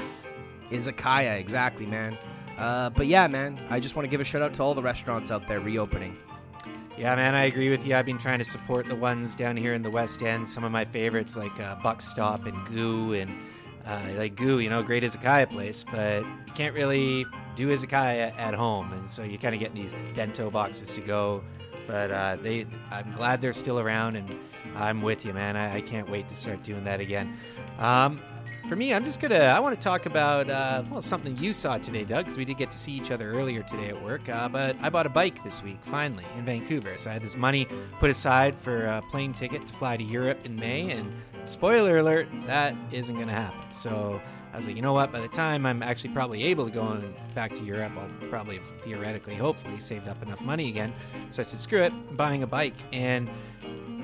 izakaya, exactly, man. Uh, but yeah, man, I just want to give a shout out to all the restaurants out there reopening. Yeah, man, I agree with you. I've been trying to support the ones down here in the West End. Some of my favorites, like uh, Buck Stop and Guu, and uh, like Guu, you know, great izakaya place, but you can't really do izakaya at home, and so you kind of get these bento boxes to go. But uh, they, I'm glad they're still around, and I'm with you, man. I, I can't wait to start doing that again. Um, for me, I'm just gonna. I want to talk about uh, well something you saw today, Doug, because we did get to see each other earlier today at work. Uh, but I bought a bike this week, finally, in Vancouver. So I had this money put aside for a plane ticket to fly to Europe in May, and spoiler alert, that isn't gonna happen. So I was like, you know what? By the time I'm actually probably able to go on back to Europe, I'll probably have theoretically, hopefully, saved up enough money again. So I said, screw it, I'm buying a bike. And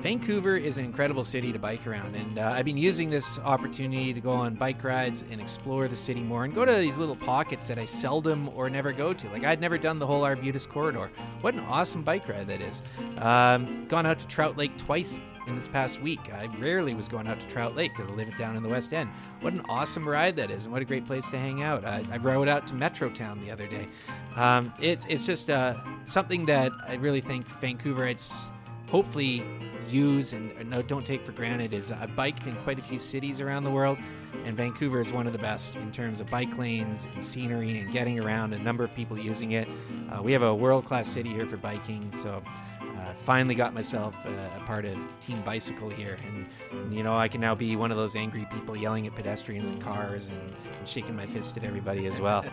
Vancouver is an incredible city to bike around, and uh, I've been using this opportunity to go on bike rides and explore the city more and go to these little pockets that I seldom or never go to. Like, I'd never done the whole Arbutus corridor. What an awesome bike ride that is. Um, gone out to Trout Lake twice in this past week. I rarely was going out to Trout Lake because I live down in the West End. What an awesome ride that is, and what a great place to hang out. I, I rode out to Metrotown the other day. Um, it's it's just uh, something that I really think Vancouver. It's hopefully use and no, don't take for granted is I've biked in quite a few cities around the world, and Vancouver is one of the best in terms of bike lanes and scenery and getting around. A number of people using it. Uh, we have a world class city here for biking, so. Uh, finally got myself uh, a part of Team Bicycle here, and, and, you know I can now be one of those angry people yelling at pedestrians and cars and, and shaking my fist at everybody as well.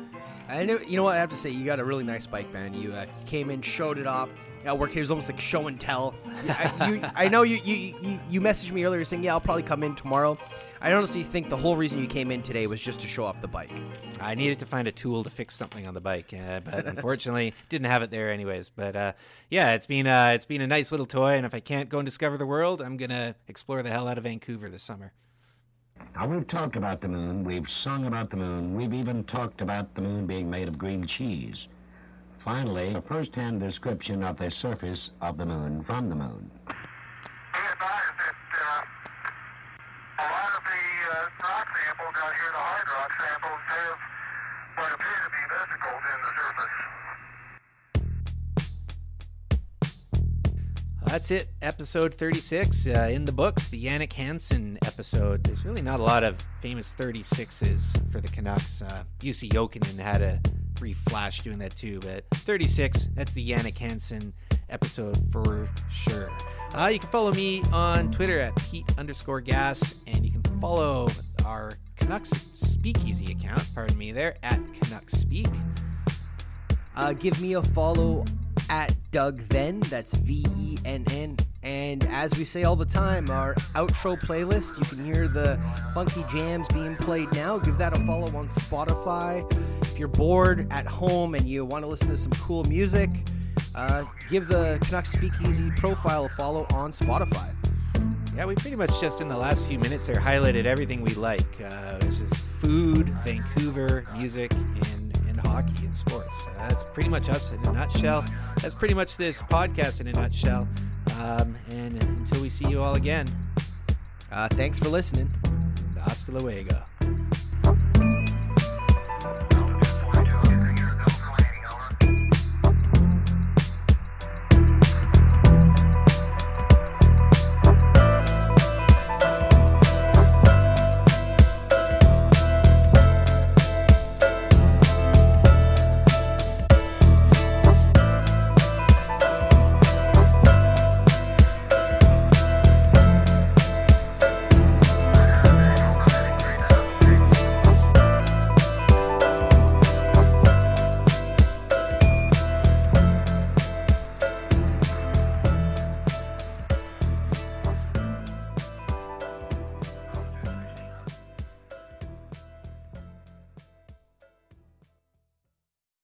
I know, you know what I have to say. You got a really nice bike, man. You uh, came in, showed it off yeah, worked here. It was almost like show and tell. I, you, I know you, you, you, you messaged me earlier saying, yeah, I'll probably come in tomorrow. I honestly think the whole reason you came in today was just to show off the bike. I needed to find a tool to fix something on the bike, uh, but unfortunately didn't have it there anyways. But uh, yeah, it's been uh, it's been a nice little toy, and if I can't go and discover the world, I'm gonna explore the hell out of Vancouver this summer. Now we've talked about the moon, we've sung about the moon, we've even talked about the moon being made of green cheese. Finally, a first-hand description of the surface of the moon from the moon. Be advised that uh, a lot of the uh, rock samples out here, the hard rock samples, have what appear to be vesicles in the surface. That's it, episode 36 uh, in the books. The Jannik Hansen episode. There's really not a lot of famous 36s for the Canucks. Uh, Jussi Jokinen had a brief flash doing that too. But 36, that's the Jannik Hansen episode for sure. Uh, you can follow me on Twitter at Pete underscore gas, and you can follow our Canucks Speakeasy account, pardon me there, at Canucks Speak. Uh, give me a follow at Doug Venn. That's V E N N. And as we say all the time, our outro playlist, you can hear the funky jams being played now. Give that a follow on Spotify. If you're bored at home and you want to listen to some cool music, uh, give the Canucks Speakeasy profile a follow on Spotify. Yeah, we pretty much just in the last few minutes there highlighted everything we like. Uh, it's just food, Vancouver, music, and hockey and sports. Uh, that's pretty much us in a nutshell. That's pretty much this podcast in a nutshell. Um, and until we see you all again, Uh, thanks for listening. hasta luego.